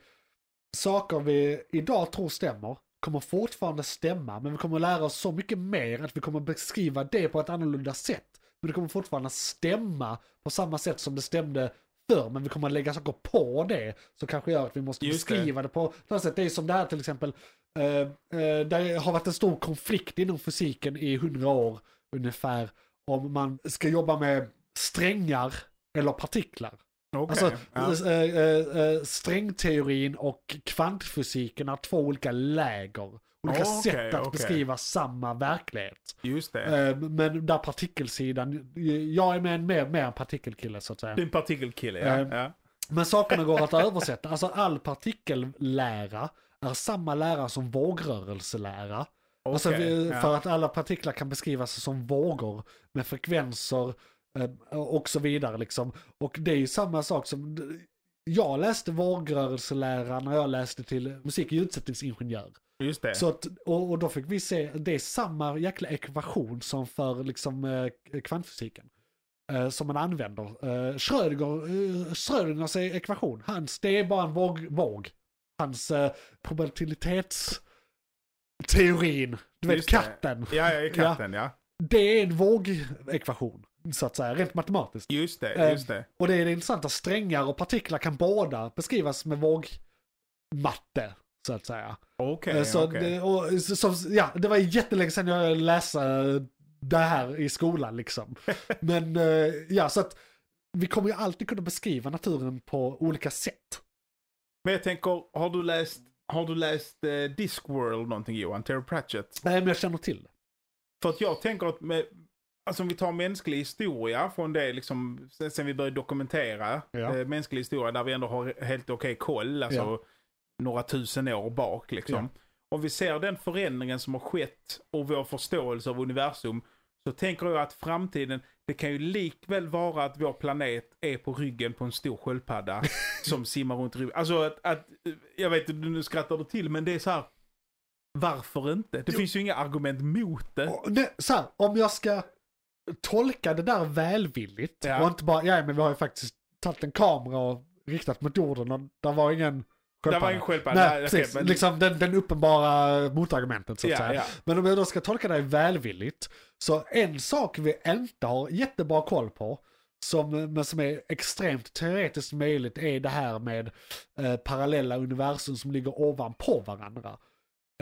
saker vi idag tror stämmer kommer fortfarande stämma. Men vi kommer lära oss så mycket mer att vi kommer beskriva det på ett annorlunda sätt. Men det kommer fortfarande stämma på samma sätt som det stämde förr. Men vi kommer lägga saker på det som kanske gör att vi måste Just det. beskriva det, på något sätt. Det är som det här till exempel. Uh, uh, det har varit en stor konflikt inom fysiken i hundra år ungefär. Om man ska jobba med strängar eller partiklar. okej, Alltså ja. eh, eh, eh, strängteorin och kvantfysiken är två olika läger. Olika Okej, sätt att okej. beskriva samma verklighet. Just det. Eh, men där partikelsidan, jag är med en mer, mer en partikelkille så att säga. En partikelkille, ja. Eh, ja. Men sakerna går att översätta. Alltså all partikellära är samma lära som vågrörelselära. Alltså, vi, ja. För att alla partiklar kan beskrivas som vågor med frekvenser eh, och så vidare. Liksom. Och det är ju samma sak som... Jag läste vågrörelselära när jag läste till musik och ljudsättningsingenjör. Just det. Så att, och, och då fick vi se, det är samma jäkla ekvation som för liksom, eh, kvantfysiken. Eh, som man använder. Eh, Schrödinger, eh, Schrödingers ekvation, hans, det är bara en våg. våg. Hans eh, probabilitetsteorin, du vet Just det. katten. Ja, är katten, ja. Det är en vågekvation, så att säga, rent matematiskt. Just det, Eh, just det. Och det är det intressanta, strängar och partiklar kan båda beskrivas med vågmatte, så att säga. Okej, Eh, så det, och, så, ja, det var jättelänge sedan jag läste det här i skolan liksom. Men eh, ja, så att vi kommer ju alltid kunna beskriva naturen på olika sätt. Men jag tänker, har du läst har du läst eh, Discworld någonting Johan? Terry Pratchett? Nej, men jag känner till det. För att jag tänker att med, alltså om vi tar mänsklig historia från det liksom, sen, vi började dokumentera Ja. eh, mänsklig historia där vi ändå har helt okej koll, alltså Ja. Några tusen år bak liksom. Om vi ser den förändringen som har skett och vår förståelse av universum så tänker jag att framtiden, det kan ju likväl vara att vår planet är på ryggen på en stor sköldpadda som simmar runt rymden. Alltså att, att, jag vet inte, nu skrattar du till, men det är så här. Varför inte? Det Jo. finns ju inga argument mot det. Det så här, om jag ska tolka det där välvilligt Ja. och inte bara, ja men vi har ju faktiskt tagit en kamera och riktat mot jorden och där var ingen Det var ingen sköldpadda. Nej, Nej, precis. men- Liksom den, den uppenbara motargumentet så att Ja, säga. ja. Men om jag då ska tolka det välvilligt, så en sak vi inte har jättebra koll på, som, men som är extremt teoretiskt möjligt, är det här med eh, parallella universum som ligger ovanpå varandra.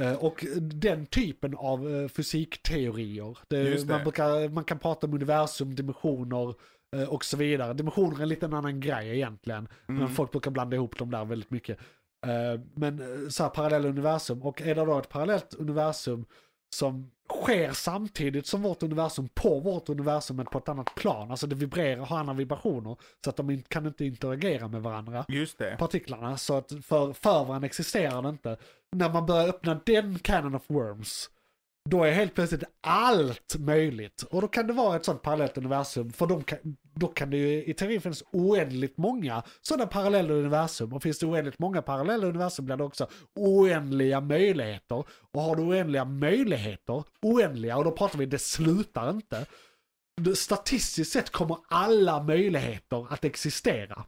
Eh, och den typen av eh, fysikteorier. Det, Just det. Man, brukar, man kan prata om universum, dimensioner eh, och så vidare. Dimensioner är en liten annan grej egentligen. Men Mm. folk brukar blanda ihop dem där väldigt mycket. Eh, men eh, så här parallella universum. Och är det då ett parallellt universum som sker samtidigt som vårt universum på vårt universum men på ett annat plan. Alltså det vibrerar, har andra vibrationer. Så att de kan inte interagera med varandra Just det. partiklarna. Så att för, för varandra existerar det inte. När man börjar öppna den canon of worms, då är helt plötsligt allt möjligt. Och då kan det vara ett sånt parallellt universum, för de kan, då kan det ju i teorin finnas oändligt många sådana parallella universum. Och finns det oändligt många parallella universum blir det också oändliga möjligheter. Och har du oändliga möjligheter, oändliga, och då pratar vi det slutar inte. Statistiskt sett kommer alla möjligheter att existera.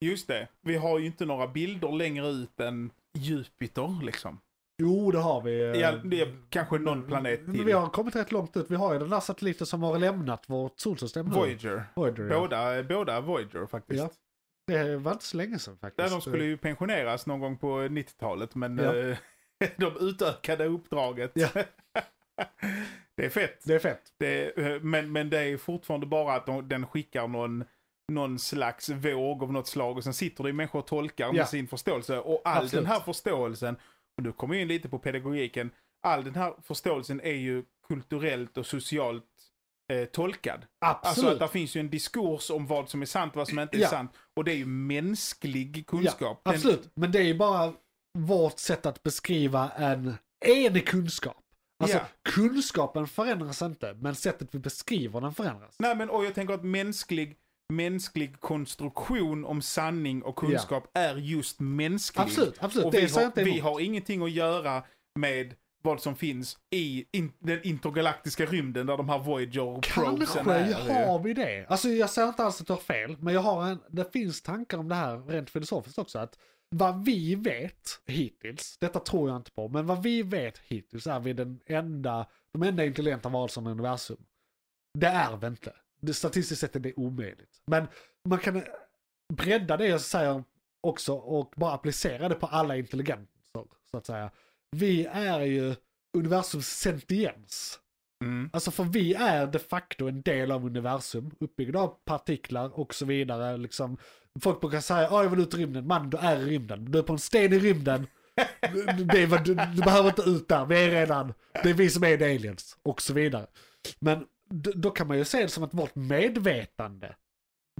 Just det. Vi har ju inte några bilder längre ut än Jupiter liksom. Jo, det har vi. eh, Ja, det är kanske någon planet Men till. vi har kommit rätt långt ut. Vi har ju den där satelliten som har lämnat vårt solsystem nu. Voyager. Voyager ja. Båda, båda Voyager faktiskt. Ja, Det var inte så länge sedan faktiskt. Där de skulle ju pensioneras någon gång på 90-talet men Ja. eh, de utökade uppdraget. Ja. det är fett. Det är fett. Det, eh, men, men det är fortfarande bara att de, den skickar någon, någon slags våg av något slag och sen sitter det människor och tolkar med Ja. sin förståelse. Och all Absolut. den här förståelsen, och nu kommer in lite på pedagogiken, all den här förståelsen är ju kulturellt och socialt eh, tolkad. Alltså Absolut. att det finns ju en diskurs om vad som är sant och vad som inte är Ja. sant. Och det är ju mänsklig kunskap. Ja, Den- absolut. Men det är ju bara vårt sätt att beskriva en enig kunskap. Alltså Ja. kunskapen förändras inte, men sättet vi beskriver den förändras. Nej men och jag tänker att mänsklig, mänsklig konstruktion om sanning och kunskap är just mänsklig. Absolut, absolut. Och vi, har, vi har ingenting att göra med vad som finns i in, den intergalaktiska rymden där de här Voyager probesen Kanske är. har vi det. Alltså jag säger inte alls att du har fel, men jag har en, det finns tankar om det här rent filosofiskt också. Att vad vi vet hittills, detta tror jag inte på, men vad vi vet hittills är vi den enda, de enda intelligenta varelserna i universum. Det är vi inte. Det, statistiskt sett är det omöjligt. Men man kan bredda det jag säger också och bara applicera det på alla intelligenser, så att säga. Vi är ju universums sentiens. Mm. Alltså för vi är de facto en del av universum, uppbyggda av partiklar och så vidare. Liksom, folk brukar säga, "Ja, jag vill ut i rymden, man du är i rymden, du är på en sten i rymden. det är, vad- du, du behöver inte ut där, vi är redan, det är vi som är aliens och så vidare. Men d- då kan man ju se det som att vårt medvetande,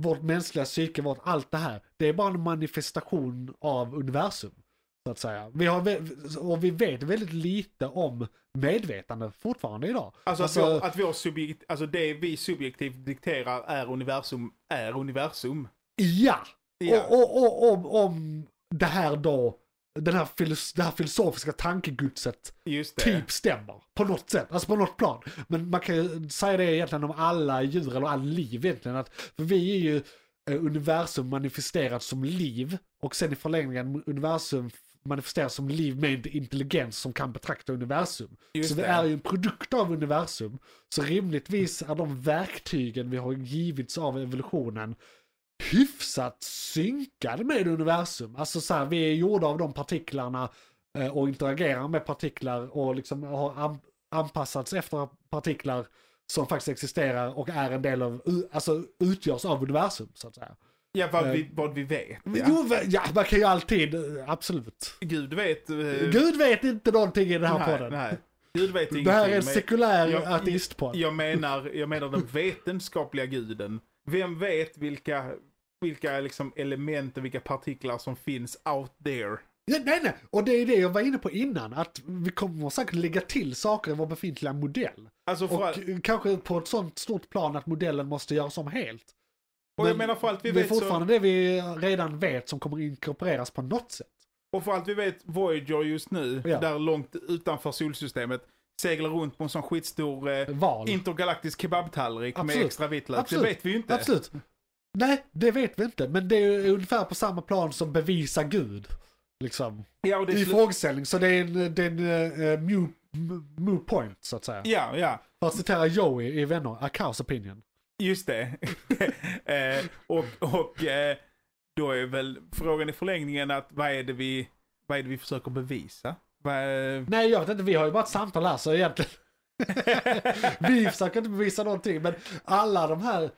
vårt mänskliga psyke, vårt allt det här, det är bara en manifestation av universum. Så att säga. Vi har, och vi vet väldigt lite om medvetande fortfarande idag. Alltså, att, vår, att vår subjekt, alltså det vi subjektivt dikterar är universum, är universum. Ja! Ja. Och, och, och om, om det här då, den här, filos, det här filosofiska det. typ stämmer. På något sätt, alltså på något plan. Men man kan ju säga det egentligen om alla djur eller all liv egentligen. Att, för vi är ju eh, universum manifesterat som liv och sen i förlängningen universum manifesterat som liv med intelligens som kan betrakta universum. Just så vi det. är ju en produkt av universum. Så rimligtvis är de verktygen vi har givits av evolutionen hyfsat synkade med universum. Alltså så här, vi är gjorda av de partiklarna eh, och interagerar med partiklar och liksom har an- anpassats efter partiklar som faktiskt existerar och är en del av, alltså utgörs av universum så att säga. Ja, vad, Eh. vi, vad vi vet. Ja. Jo, ja, man kan ju alltid, eh, absolut. Gud vet. eh, Gud vet inte någonting i den här nej, podden. Nej. Gud vet ingenting. Det här är en men sekulär jag- jag, menar, jag menar den vetenskapliga guden. Vem vet vilka, vilka liksom element och vilka partiklar som finns out there? Nej, nej, och det är det jag var inne på innan, att vi kommer säkert lägga till saker i vår befintliga modell. Alltså Och all, kanske på ett sånt stort plan att modellen måste göras om helt. och men menar det är vet så, fortfarande det vi redan vet som kommer inkorporeras på något sätt. och för allt vi vet Voyager just nu, Ja. där långt utanför solsystemet, seglar runt på en sån skitstor eh, Val. intergalaktisk kebabtallrik med Absolut. extra vitlök. Absolut. Det vet vi ju inte. Absolut. Nej, det vet vi inte. Men det är ungefär på samma plan som bevisa Gud. Liksom. Ja, och det är I frågeställning. Så det är en, det är en uh, move, move point, så att säga. ja, ja. För att citera Joey i Vänner, a cow's opinion. Just det. eh, och och eh, då är väl frågan i förlängningen att vad är det vi, vad är det vi försöker bevisa? Men... Eh, Nej, jag vet inte. Vi har ju bara ett samtal här, så egentligen. vi försöker inte bevisa någonting, men alla de här,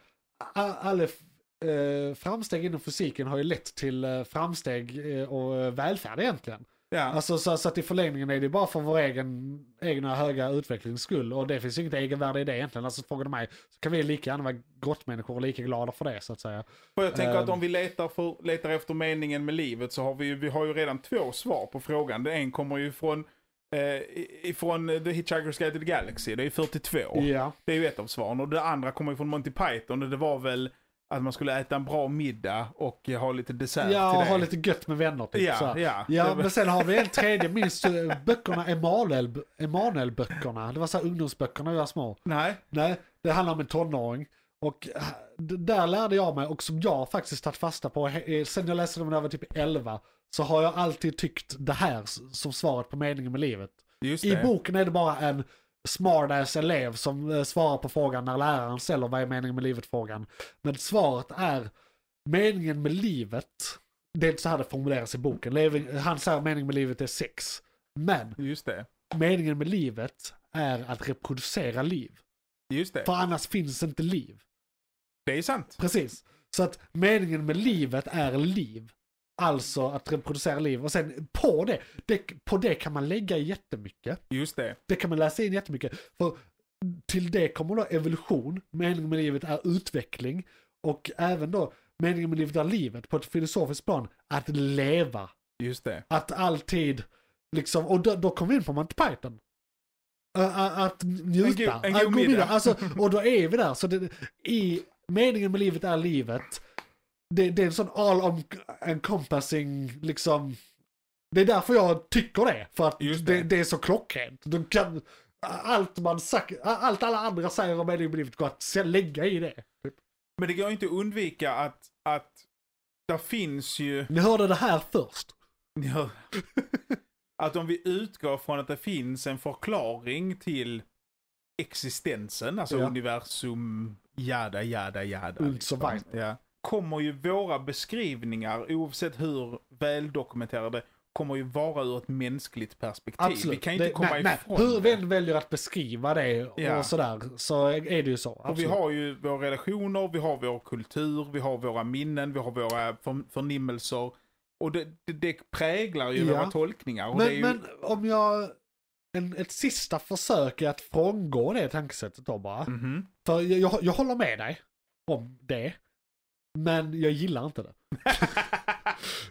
alla eh, framsteg inom fysiken har ju lett till eh, framsteg eh, och välfärd egentligen ja. Alltså så, så att i förlängningen är det bara för vår egen egna höga utvecklings skull och det finns ju inget egenvärde i det egentligen. Alltså frågar du mig så kan vi lika gärna vara grottmänniskor och lika glada för det så att säga. Och jag tänker att Ehm. om vi letar, för, letar efter meningen med livet så har vi, vi har ju redan två svar på frågan. Det en kommer ju från, eh, ifrån The Hitchhiker's Guide to the Galaxy, det är 42. Ja, Det är ju ett av svaren. Och det andra kommer ju från Monty Python och det var väl att man skulle äta en bra middag och ha lite dessert ja till och det. ha lite gött med vänner typ. så Ja, här. ja. Ja, men sen har vi en tredje, minst eh, böckerna Emanuel, Emanuel-böckerna. Det var så här ungdomsböckerna när vi var små. Nej, Nej, det handlar om en tonåring. Och d- där lärde jag mig, och som jag faktiskt tagit fasta på, eh, sen jag läste dem när jag var typ 11, så har jag alltid tyckt det här som svaret på meningen med livet. I boken är det bara en smartass elev som eh, svarar på frågan när läraren ställer vad är meningen med livet-frågan. Men svaret är meningen med livet, det är inte så här det formuleras i boken. Han säger meningen med livet är sex. Men Just det. meningen med livet är att reproducera liv. Just det. För annars finns inte liv. Det är sant. Precis. Så att meningen med livet är liv. Alltså att reproducera liv. Och sen på det, det, på det kan man lägga jättemycket. Just det. Det kan man läsa in jättemycket. För till det kommer då evolution, meningen med livet är utveckling. Och även då meningen med livet är livet på ett filosofiskt plan, att leva. Just det. Att alltid, liksom, och då, då kommer vi in på Monty Python. Att njuta, En go- en god middag. Alltså, och då är vi där. Så det, i meningen med livet är livet. Det, det är en sån all om- encompassing, liksom. Det är därför jag tycker det. För att det. det. Det, är så klockrent. Du kan, allt, man sagt, allt alla andra säger om med livet går att lägga i det. Men det går ju inte att undvika att, att där finns ju, Ni hörde det här först. ja, att om vi utgår från att det finns en förklaring till existensen, alltså Ja. universum, jada, jada, jada. Weiter. Ja. Kommer ju våra beskrivningar, oavsett hur väldokumenterade, kommer ju vara ur ett mänskligt perspektiv. Absolut. Vi kan ju inte Det- komma nej, nej. ifrån Hur det. vi än väljer att beskriva det och Ja. sådär så är det ju så. Och vi absolut. har ju våra relationer, vi har vår kultur, vi har våra minnen, vi har våra för, förnimmelser. Och det, det, det präglar ju Ja. våra tolkningar. Och men, ju, men om jag... En, ett sista försök är att frångå det tankesättet då bara. Mhm. För jag, jag, jag håller med dig om det. Men jag gillar inte det.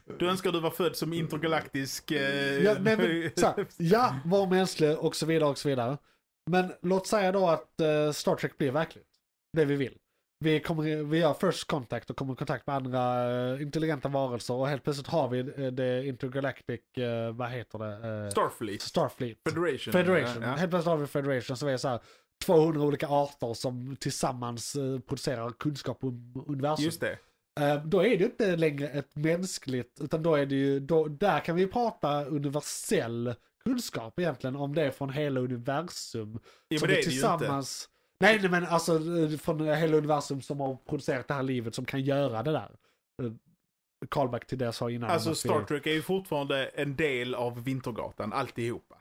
du önskar du var född som intergalaktisk... Eh, Ja, nej, men, här, ja, var mänsklig och så vidare och så vidare. Men låt säga då att eh, Star Trek blir verkligt. Det vi vill. Vi, kommer, vi gör first contact och kommer i kontakt med andra eh, intelligenta varelser och helt plötsligt har vi eh, det intergalactic, eh, vad heter det? Eh, Starfleet. Starfleet. Federation. Federation. Ja. Helt plötsligt har vi Federation som är så här 200 olika arter som tillsammans eh, producerar kunskap om universum. Just det. Eh, då är det inte längre ett mänskligt, utan då är det ju, då, där kan vi prata universell kunskap egentligen om det är från hela universum. Ja, som men det är det ju inte. tillsammans, nej, nej men alltså eh, från hela universum som har producerat det här livet som kan göra det där. Callback till det jag sa innan. Alltså Star Trek är ju fortfarande en del av Vintergatan, alltihopa.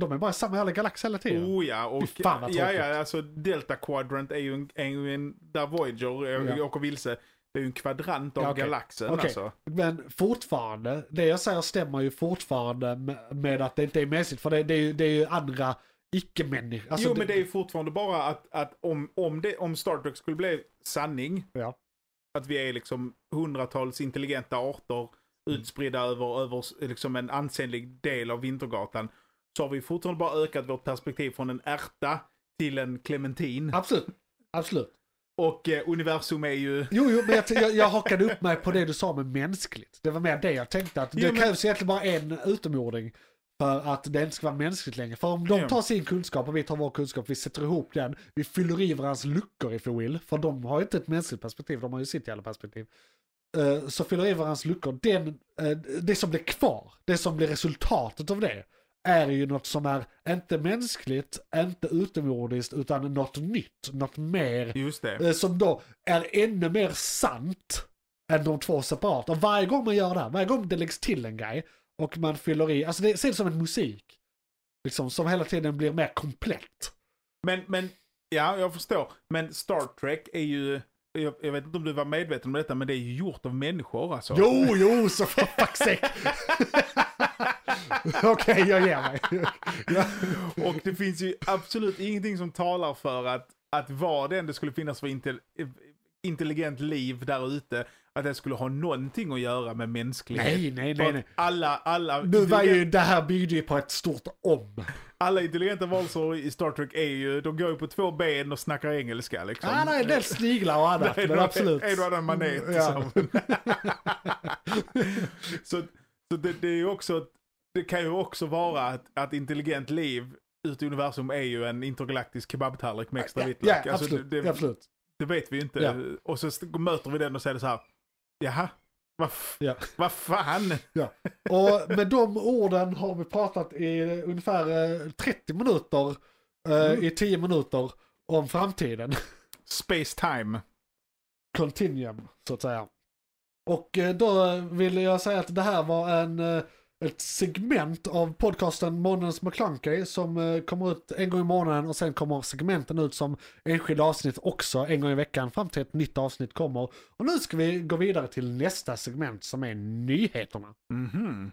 De är bara i samma jävla galax hela tiden. Oh ja, och Fy fan vad ja, ja, alltså Delta Quadrant är ju en, ju en där Voyager eh, Ja. åker vilse. det är ju en kvadrant av Ja, okej. galaxen Okej. alltså. Men fortfarande, det jag säger stämmer ju fortfarande med, att det inte är mänskligt. För det, det, är, ju, det är ju andra icke-människor. Alltså, jo, men det är ju fortfarande bara att, att om, om, det, om Star Trek skulle bli sanning, Ja. att vi är liksom hundratals intelligenta arter Mm. utspridda över, över liksom en ansenlig del av Vintergatan, så har vi fortfarande bara ökat vårt perspektiv från en ärta till en clementin. Absolut. Absolut. Och eh, universum är ju... Jo, jo, men jag, jag, jag hakade upp mig på det du sa med mänskligt. Det var mer det jag tänkte att det Jo, men- krävs egentligen bara en utomjording för att det inte ska vara mänskligt längre. För om de tar sin kunskap och vi tar vår kunskap, vi sätter ihop den, vi fyller i varandras luckor if you will, för de har ju inte ett mänskligt perspektiv, de har ju sitt jävla perspektiv. Eh, Så fyller i varandras luckor, den, eh, det som blir kvar, det som blir resultatet av det, är ju något som är inte mänskligt, inte utomjordiskt, utan något nytt, något mer Just det. Eh, som då är ännu mer sant än de två separata. Och varje gång man gör det här, varje gång det läggs till en grej och man fyller i, alltså det ser det som en musik. Liksom, som hela tiden blir mer komplett. Men, men, ja, jag förstår. Men Star Trek är ju, jag, jag vet inte om du var medveten om detta, men det är ju gjort av människor alltså. Jo, jo, så för fuck's sake. Okej, jag ger mig. Och det finns ju absolut ingenting som talar för att, att vad det än det skulle finnas för intel, intelligent liv där ute, att det skulle ha någonting att göra med mänsklighet. Nej, nej, nej, nej. Alla, alla, Nu var ju, det här byggde ju på ett stort om. alla intelligenta varelser i Star Trek är ju, de går ju på två ben och snackar engelska liksom. Det är en del sniglar och annat, Nej, men absolut. En och annan manet. Ja. Som. så så det, det är ju också, det kan ju också vara att, att intelligent liv ute i universum är ju en intergalaktisk kebabtallrik med extra Ja, vitlök. ja, Alltså, absolut. det, absolut. det vet vi ju inte. Ja. Och så möter vi den och säger så här, jaha, vad Ja. vad fan? Och med de orden har vi pratat i ungefär eh, 30 minuter, eh, Mm. i 10 minuter, om framtiden. Space time. Continuum, så att säga. Och eh, då vill jag säga att det här var en, eh, ett segment av podcasten Månadens McClunky som eh, kommer ut en gång i månaden och sen kommer segmenten ut som enskilda avsnitt också en gång i veckan fram till ett nytt avsnitt kommer. Och nu ska vi gå vidare till nästa segment som är nyheterna. Mhm.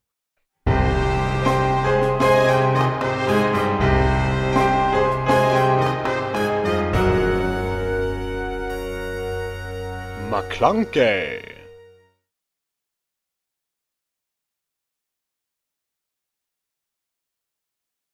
McClunkey!